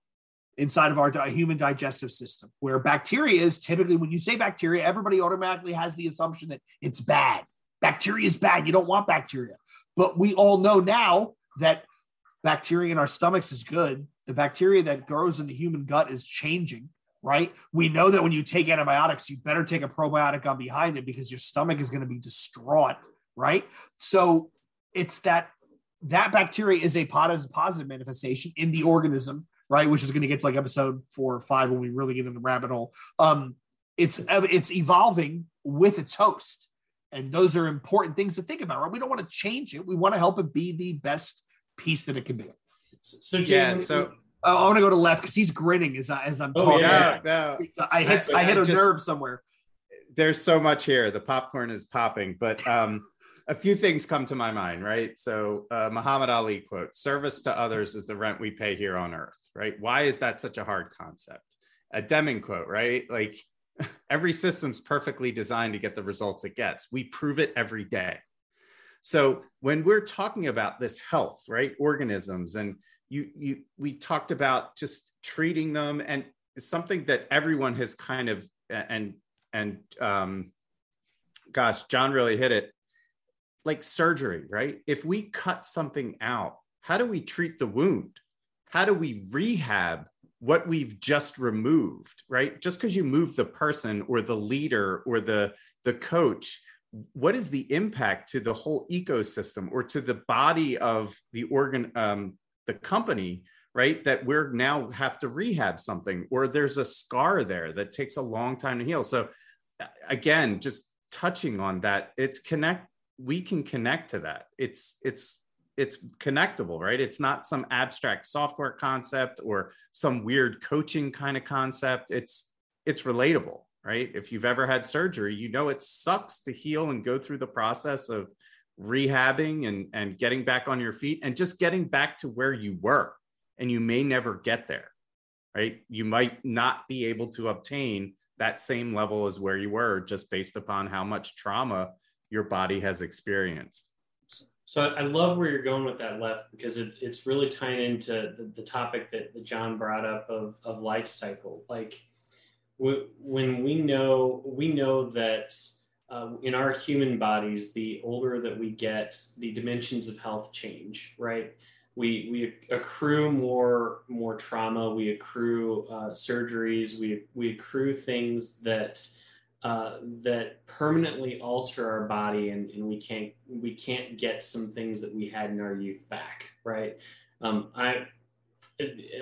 inside of our human digestive system, where bacteria is typically, when you say bacteria, everybody automatically has the assumption that it's bad. Bacteria is bad. You don't want bacteria. But we all know now that bacteria in our stomachs is good. The bacteria that grows in the human gut is changing, right? We know that when you take antibiotics, you better take a probiotic on behind it because your stomach is going to be distraught, right? So it's that that bacteria is a positive manifestation in the organism, right? Which is going to get to like episode four or five when we really get in the rabbit hole. Um, it's it's evolving with its host, and those are important things to think about, right? We don't want to change it; we want to help it be the best piece that it can be. So, Jay, yeah, so. Oh, I want to go to left because he's grinning as, I, as I'm oh, talking. Yeah, no, no. I hit I hit a just, nerve somewhere. There's so much here. The popcorn is popping, but um, a few things come to my mind, right? So, uh, Muhammad Ali quote Service to others is the rent we pay here on earth, right? Why is that such a hard concept? A Deming quote, right? Like, every system's perfectly designed to get the results it gets. We prove it every day. So, when we're talking about this health, right? Organisms, and you, you, we talked about just treating them, and something that everyone has kind of, and, and, um, gosh, John really hit it like surgery, right? If we cut something out, how do we treat the wound? How do we rehab what we've just removed, right? Just because you move the person or the leader or the the coach, what is the impact to the whole ecosystem or to the body of the organ um, the company right that we're now have to rehab something or there's a scar there that takes a long time to heal so again just touching on that it's connect we can connect to that. It's it's it's connectable right? It's not some abstract software concept or some weird coaching kind of concept. It's it's relatable right? If you've ever had surgery you know it sucks to heal and go through the process of rehabbing and and getting back on your feet and just getting back to where you were and you may never get there right? You might not be able to obtain that same level as where you were just based upon how much trauma your body has experienced. So I love where you're going with that left because it's it's really tying into the, the topic that, that John brought up of, of life cycle. Like when we know we know that uh, in our human bodies, the older that we get, the dimensions of health change, right? We, we accrue more more trauma. We accrue uh, surgeries. We we accrue things that uh, that permanently alter our body and, and we can't we can't get some things that we had in our youth back right? Um, i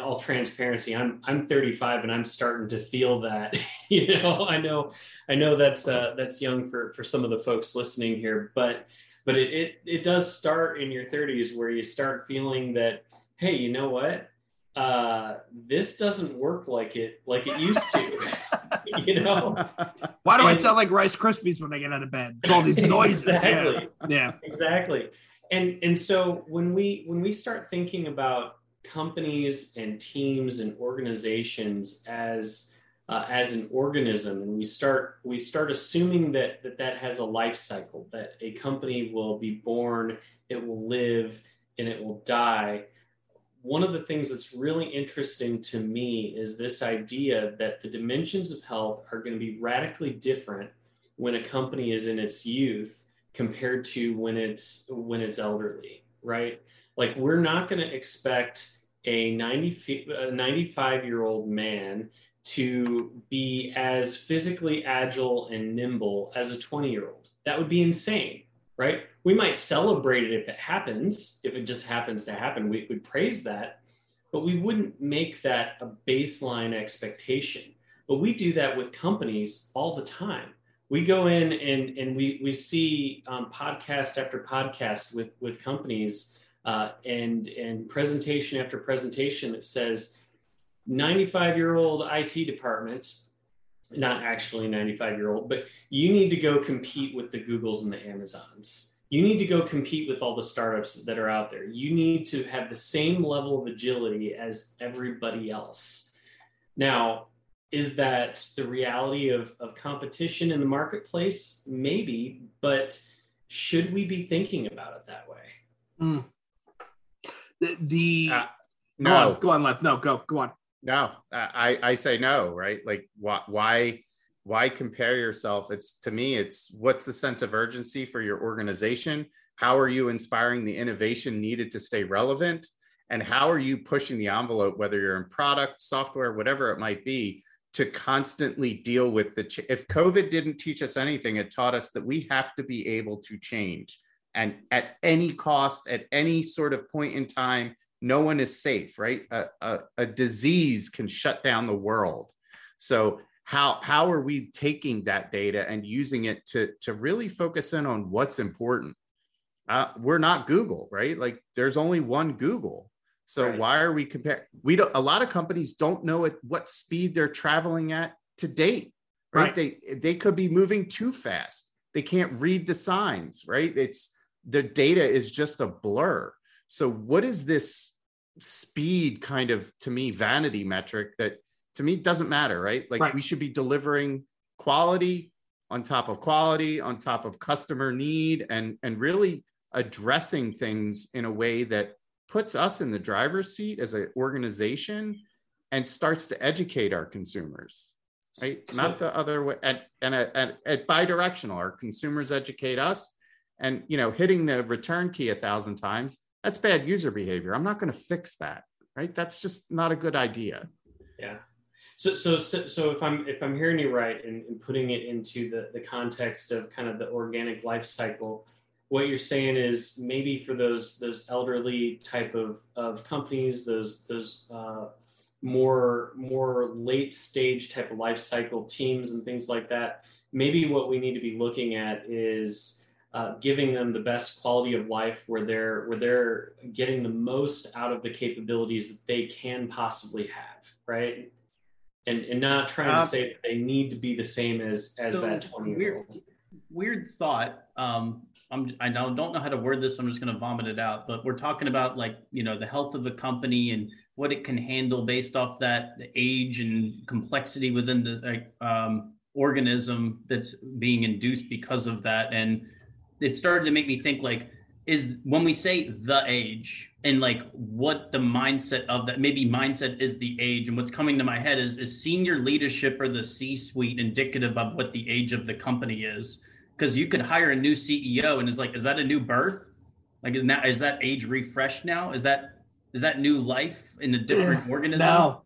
all transparency i'm i'm 35 and i'm starting to feel that you know? I know i know that's uh, that's young for for some of the folks listening here but but it, it it does start in your 30s where you start feeling that hey you know what uh, this doesn't work like it like it used to. you know, why do and, I sound like Rice Krispies when I get out of bed? It's all these noises. Exactly. Yeah. yeah, exactly. And and so when we when we start thinking about companies and teams and organizations as uh, as an organism and we start we start assuming that, that that has a life cycle that a company will be born it will live and it will die one of the things that's really interesting to me is this idea that the dimensions of health are going to be radically different when a company is in its youth compared to when it's when it's elderly right like we're not going to expect a 90 a 95 year old man to be as physically agile and nimble as a 20 year old that would be insane right? We might celebrate it if it happens, if it just happens to happen. We would praise that, but we wouldn't make that a baseline expectation. But we do that with companies all the time. We go in and, and we, we see um, podcast after podcast with, with companies uh, and, and presentation after presentation that says 95 year old IT department not actually 95 year old, but you need to go compete with the Googles and the Amazons. You need to go compete with all the startups that are out there. You need to have the same level of agility as everybody else. Now, is that the reality of, of competition in the marketplace? Maybe, but should we be thinking about it that way? Mm. The, the uh, no. go on, go on, left. No, go, go on. No, I I say no, right? Like why why why compare yourself? It's to me, it's what's the sense of urgency for your organization? How are you inspiring the innovation needed to stay relevant? And how are you pushing the envelope, whether you're in product, software, whatever it might be, to constantly deal with the. Ch- if COVID didn't teach us anything, it taught us that we have to be able to change. And at any cost, at any sort of point in time, no one is safe, right? A, a, a disease can shut down the world. So how how are we taking that data and using it to to really focus in on what's important? Uh, we're not Google, right? Like there's only one Google. So right. why are we comparing? We don't. A lot of companies don't know at what speed they're traveling at to date, right? right? They they could be moving too fast. They can't read the signs, right? It's the data is just a blur. So what is this speed kind of to me vanity metric that to me it doesn't matter right like right. we should be delivering quality on top of quality on top of customer need and and really addressing things in a way that puts us in the driver's seat as an organization and starts to educate our consumers right so, not the other way and and at, at bi-directional our consumers educate us and you know hitting the return key a thousand times that's bad user behavior. I'm not going to fix that, right? That's just not a good idea. Yeah. So, so, so, if I'm if I'm hearing you right and, and putting it into the the context of kind of the organic life cycle, what you're saying is maybe for those those elderly type of of companies, those those uh, more more late stage type of life cycle teams and things like that. Maybe what we need to be looking at is uh, giving them the best quality of life where they're where they're getting the most out of the capabilities that they can possibly have right and and not trying um, to say that they need to be the same as as so that 20 year old weird, weird thought um i'm i don't, don't know how to word this so i'm just going to vomit it out but we're talking about like you know the health of the company and what it can handle based off that age and complexity within the um, organism that's being induced because of that. And it started to make me think like, is when we say the age and like what the mindset of that maybe mindset is the age and what's coming to my head is is senior leadership or the c suite indicative of what the age of the company is? Because you could hire a new ceo and it's like is that a new birth? Like is now is that age refreshed now? Is that is that new life in a different organism? No.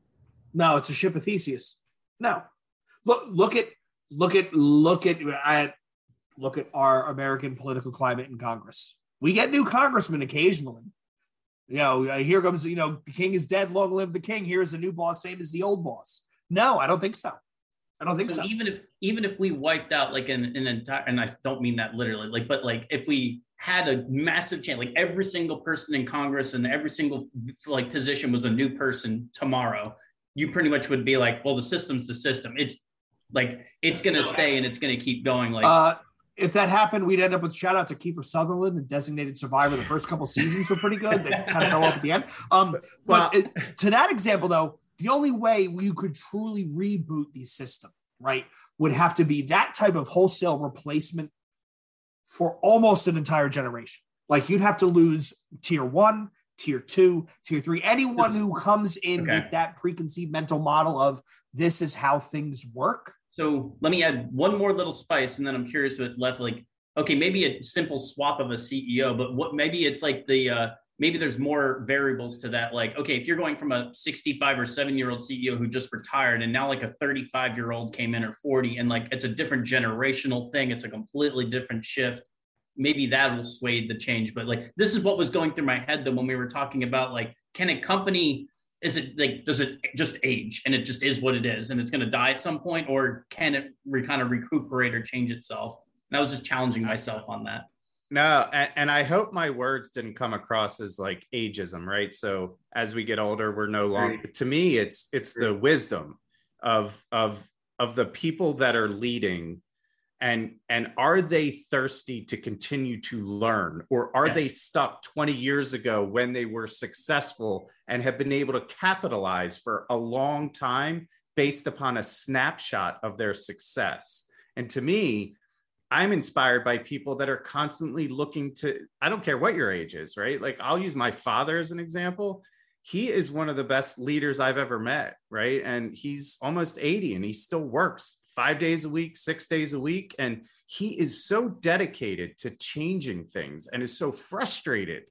No it's a ship of theseus. No. Look look at look at look at at look at our american political climate in congress we get new congressmen occasionally. You know, uh, here comes, you know, the king is dead, long live the king. Here's a new boss, same as the old boss. No, I don't think so. I don't think so. so. Even if even if we wiped out like an, an entire, and I don't mean that literally, like, but like if we had a massive change, like every single person in Congress and every single like position was a new person tomorrow, you pretty much would be like, well, the system's the system. It's like it's gonna stay and it's gonna keep going. Like uh, if that happened, we'd end up with shout out to Kiefer Sutherland and designated survivor. The first couple seasons were pretty good. They kind of fell off at the end. Um, but it, to that example, though, the only way you could truly reboot the system, right, would have to be that type of wholesale replacement for almost an entire generation. Like you'd have to lose tier one, tier two, tier three. Anyone who comes in okay. with that preconceived mental model of this is how things work so let me add one more little spice, and then I'm curious what left. Like, okay, maybe a simple swap of a CEO, but what maybe it's like the uh, maybe there's more variables to that. Like, okay, if you're going from a 65 or seven year old CEO who just retired, and now like a 35 year old came in or 40, and like it's a different generational thing. It's a completely different shift. Maybe that will sway the change. But like, this is what was going through my head though when we were talking about like, can a company is it like does it just age and it just is what it is and it's going to die at some point or can it re- kind of recuperate or change itself? And i was just challenging myself on that. No and, and, i hope my words didn't come across as like ageism right? So as we get older we're no longer to me it's it's the wisdom of of of the people that are leading and and are they thirsty to continue to learn or are yes. they stuck 20 years ago when they were successful and have been able to capitalize for a long time based upon a snapshot of their success and to me i'm inspired by people that are constantly looking to i don't care what your age is right like i'll use my father as an example he is one of the best leaders I've ever met, right? And he's almost 80 and he still works five days a week, six days a week. And he is so dedicated to changing things and is so frustrated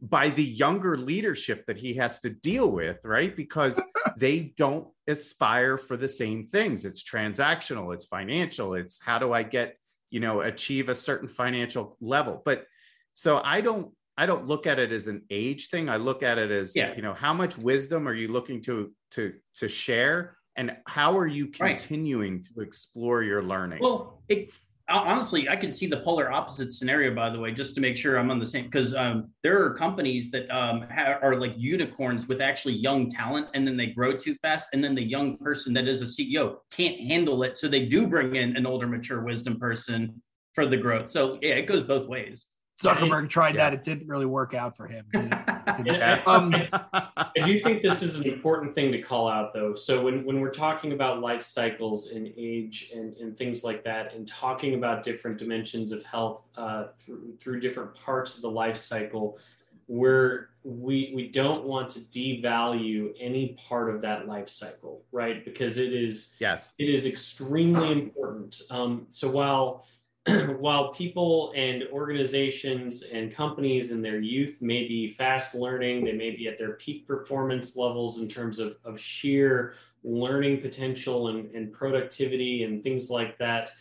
by the younger leadership that he has to deal with, right? Because they don't aspire for the same things. It's transactional, it's financial, it's how do I get, you know, achieve a certain financial level. But so I don't I don't look at it as an age thing. I look at it as, yeah. you know, how much wisdom are you looking to to to share and how are you continuing right. to explore your learning? Well it, honestly i can see the polar opposite scenario by the way just to make sure i'm on the same because um, there are companies that um, are like unicorns with actually young talent and then they grow too fast and then the young person that is a ceo can't handle it so they do bring in an older mature wisdom person for the growth. So yeah it goes both ways Zuckerberg tried yeah. that; it didn't really work out for him. um, I do think this is an important thing to call out, though. So when when we're talking about life cycles and age and, and things like that, and talking about different dimensions of health uh, through through different parts of the life cycle, where we we don't want to devalue any part of that life cycle, right? Because it is yes, it is extremely important. Um, so while while people and organizations and companies in their youth may be fast learning, they may be at their peak performance levels in terms of, of sheer learning potential and, and productivity and things like that.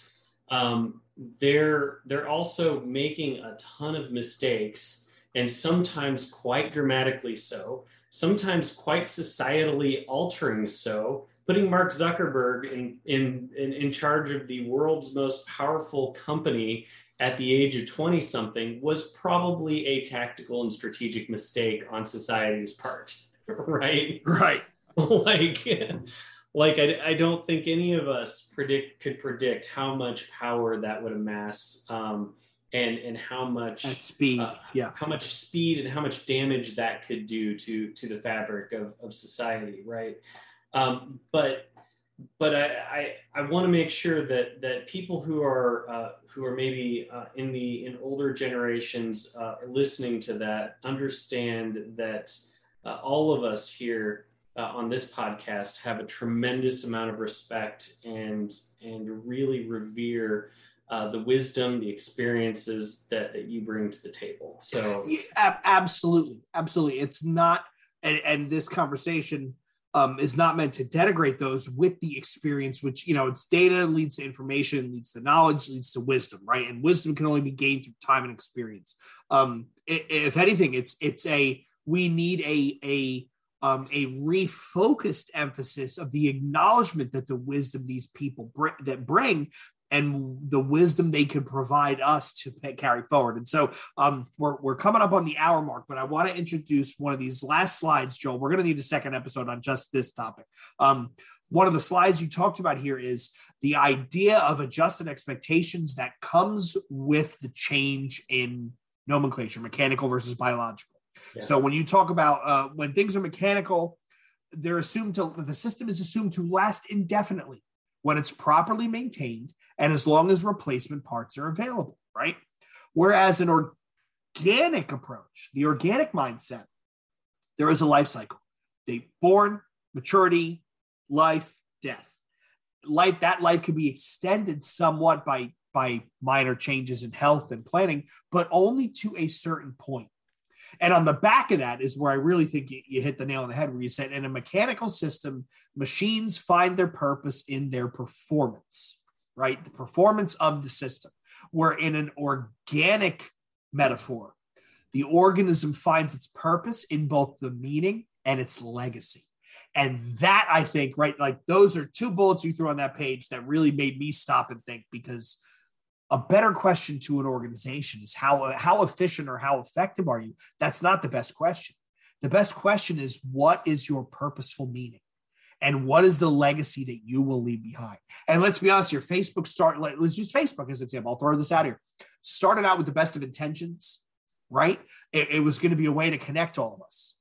Um, they're they're also making a ton of mistakes and sometimes quite dramatically so sometimes quite societally altering so putting Mark Zuckerberg in, in, in, in charge of the world's most powerful company at the age of 20 something was probably a tactical and strategic mistake on society's part right? Right. Like like I, I don't think any of us predict could predict how much power that would amass um, and and how much at speed, uh, yeah, how much speed and how much damage that could do to to the fabric of, of society, right? Um, but but I, I, I want to make sure that that people who are uh, who are maybe uh, in the in older generations uh, listening to that understand that uh, all of us here uh, on this podcast have a tremendous amount of respect and and really revere uh, the wisdom, the experiences that, that you bring to the table. So, yeah, absolutely, absolutely, it's not, and, and this conversation um, is not meant to denigrate those with the experience, which you know, it's data leads to information, leads to knowledge, leads to wisdom, right? And wisdom can only be gained through time and experience. Um, if anything, it's it's a we need a a um, a refocused emphasis of the acknowledgement that the wisdom these people br- that bring and the wisdom they can provide us to carry forward. And so um, we're, we're coming up on the hour mark, but I want to introduce one of these last slides, Joel. We're going to need a second episode on just this topic. Um, one of the slides you talked about here is the idea of adjusted expectations that comes with the change in nomenclature, mechanical versus biological. Yeah. So when you talk about uh, when things are mechanical, they're assumed to the system is assumed to last indefinitely when it's properly maintained and as long as replacement parts are available, right? Whereas an organic approach, the organic mindset, there is a life cycle. They born, maturity, life, death. Life that life can be extended somewhat by by minor changes in health and planning, but only to a certain point. And on the back of that is where I really think you, you hit the nail on the head, where you said in a mechanical system, machines find their purpose in their performance, right? The performance of the system. Where in an organic metaphor, the organism finds its purpose in both the meaning and its legacy. And that I think, right, like those are two bullets you threw on that page that really made me stop and think because a better question to an organization is how how efficient or how effective are you? That's not the best question. The best question is what is your purposeful meaning? And what is the legacy that you will leave behind? And let's be honest your facebook start let's use facebook as an example. I'll throw this out here. Started out with the best of intentions right? It, it was going to be a way to connect all of us.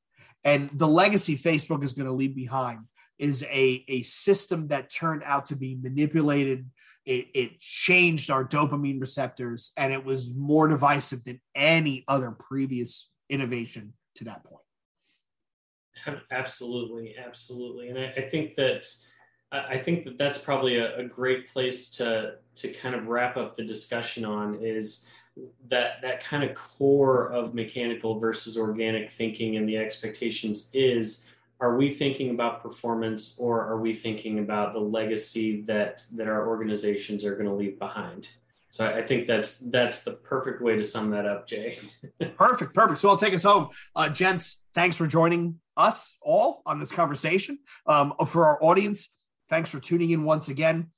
And the legacy facebook is going to leave behind is a, a system that turned out to be manipulated it, it changed our dopamine receptors and it was more divisive than any other previous innovation to that point. Absolutely absolutely. And i, I think that i think that that's probably a, a, great place to to kind of wrap up the discussion on is that that kind of core of mechanical versus organic thinking and the expectations is are we thinking about performance or are we thinking about the legacy that that our organizations are going to leave behind? So I, think that's that's the perfect way to sum that up jay. Perfect perfect. So i'll take us home. Uh, gents thanks for joining us all on this conversation. Um, for our audience thanks for tuning in once again.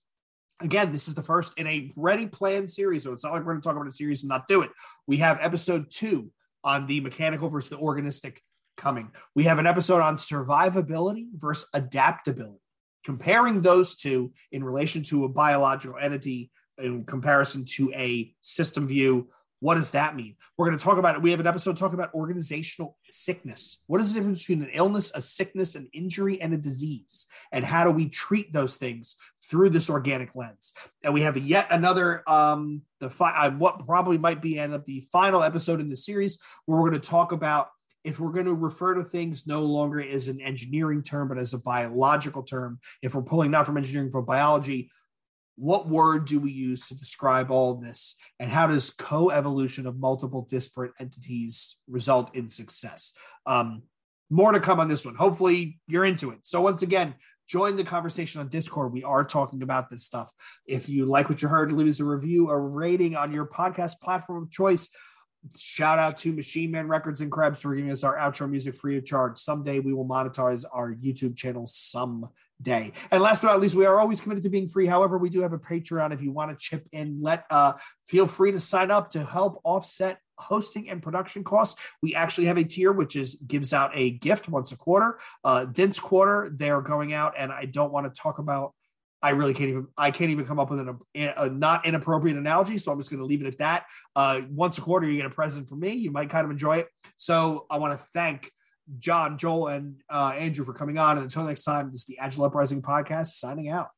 Again, this is the first in a ready planned series. So it's not like we're going to talk about a series and not do it. We have episode two on the mechanical versus the organistic coming. We have an episode on survivability versus adaptability, comparing those two in relation to a biological entity in comparison to a system view. What does that mean? We're going to talk about it. We have an episode talking about organizational sickness. What is the difference between an illness, a sickness, an injury, and a disease? And how do we treat those things through this organic lens? And we have yet another, um, the fi- uh, what probably might be end up the final episode in the series, where we're going to talk about if we're going to refer to things no longer as an engineering term, but as a biological term, if we're pulling not from engineering, from biology, what word do we use to describe all of this? And how does co evolution of multiple disparate entities result in success? Um, more to come on this one. Hopefully, you're into it. So, once again, join the conversation on Discord. We are talking about this stuff. If you like what you heard, leave us a review, a rating on your podcast platform of choice. Shout out to Machine Man Records and Krebs for giving us our outro music free of charge. Someday we will monetize our YouTube channel someday. And last but not least, we are always committed to being free. However, we do have a Patreon. If you want to chip in, let uh, feel free to sign up to help offset hosting and production costs. We actually have a tier which is gives out a gift once a quarter. Uh, quarter, they are going out, and I don't want to talk about I really can't even I can't even come up with an, a, a not inappropriate analogy. So I'm just going to leave it at that. Uh, once a quarter, you get a present from me. You might kind of enjoy it. So I want to thank John, Joel, and uh, Andrew for coming on. And until next time, this is the Agile Uprising podcast signing out.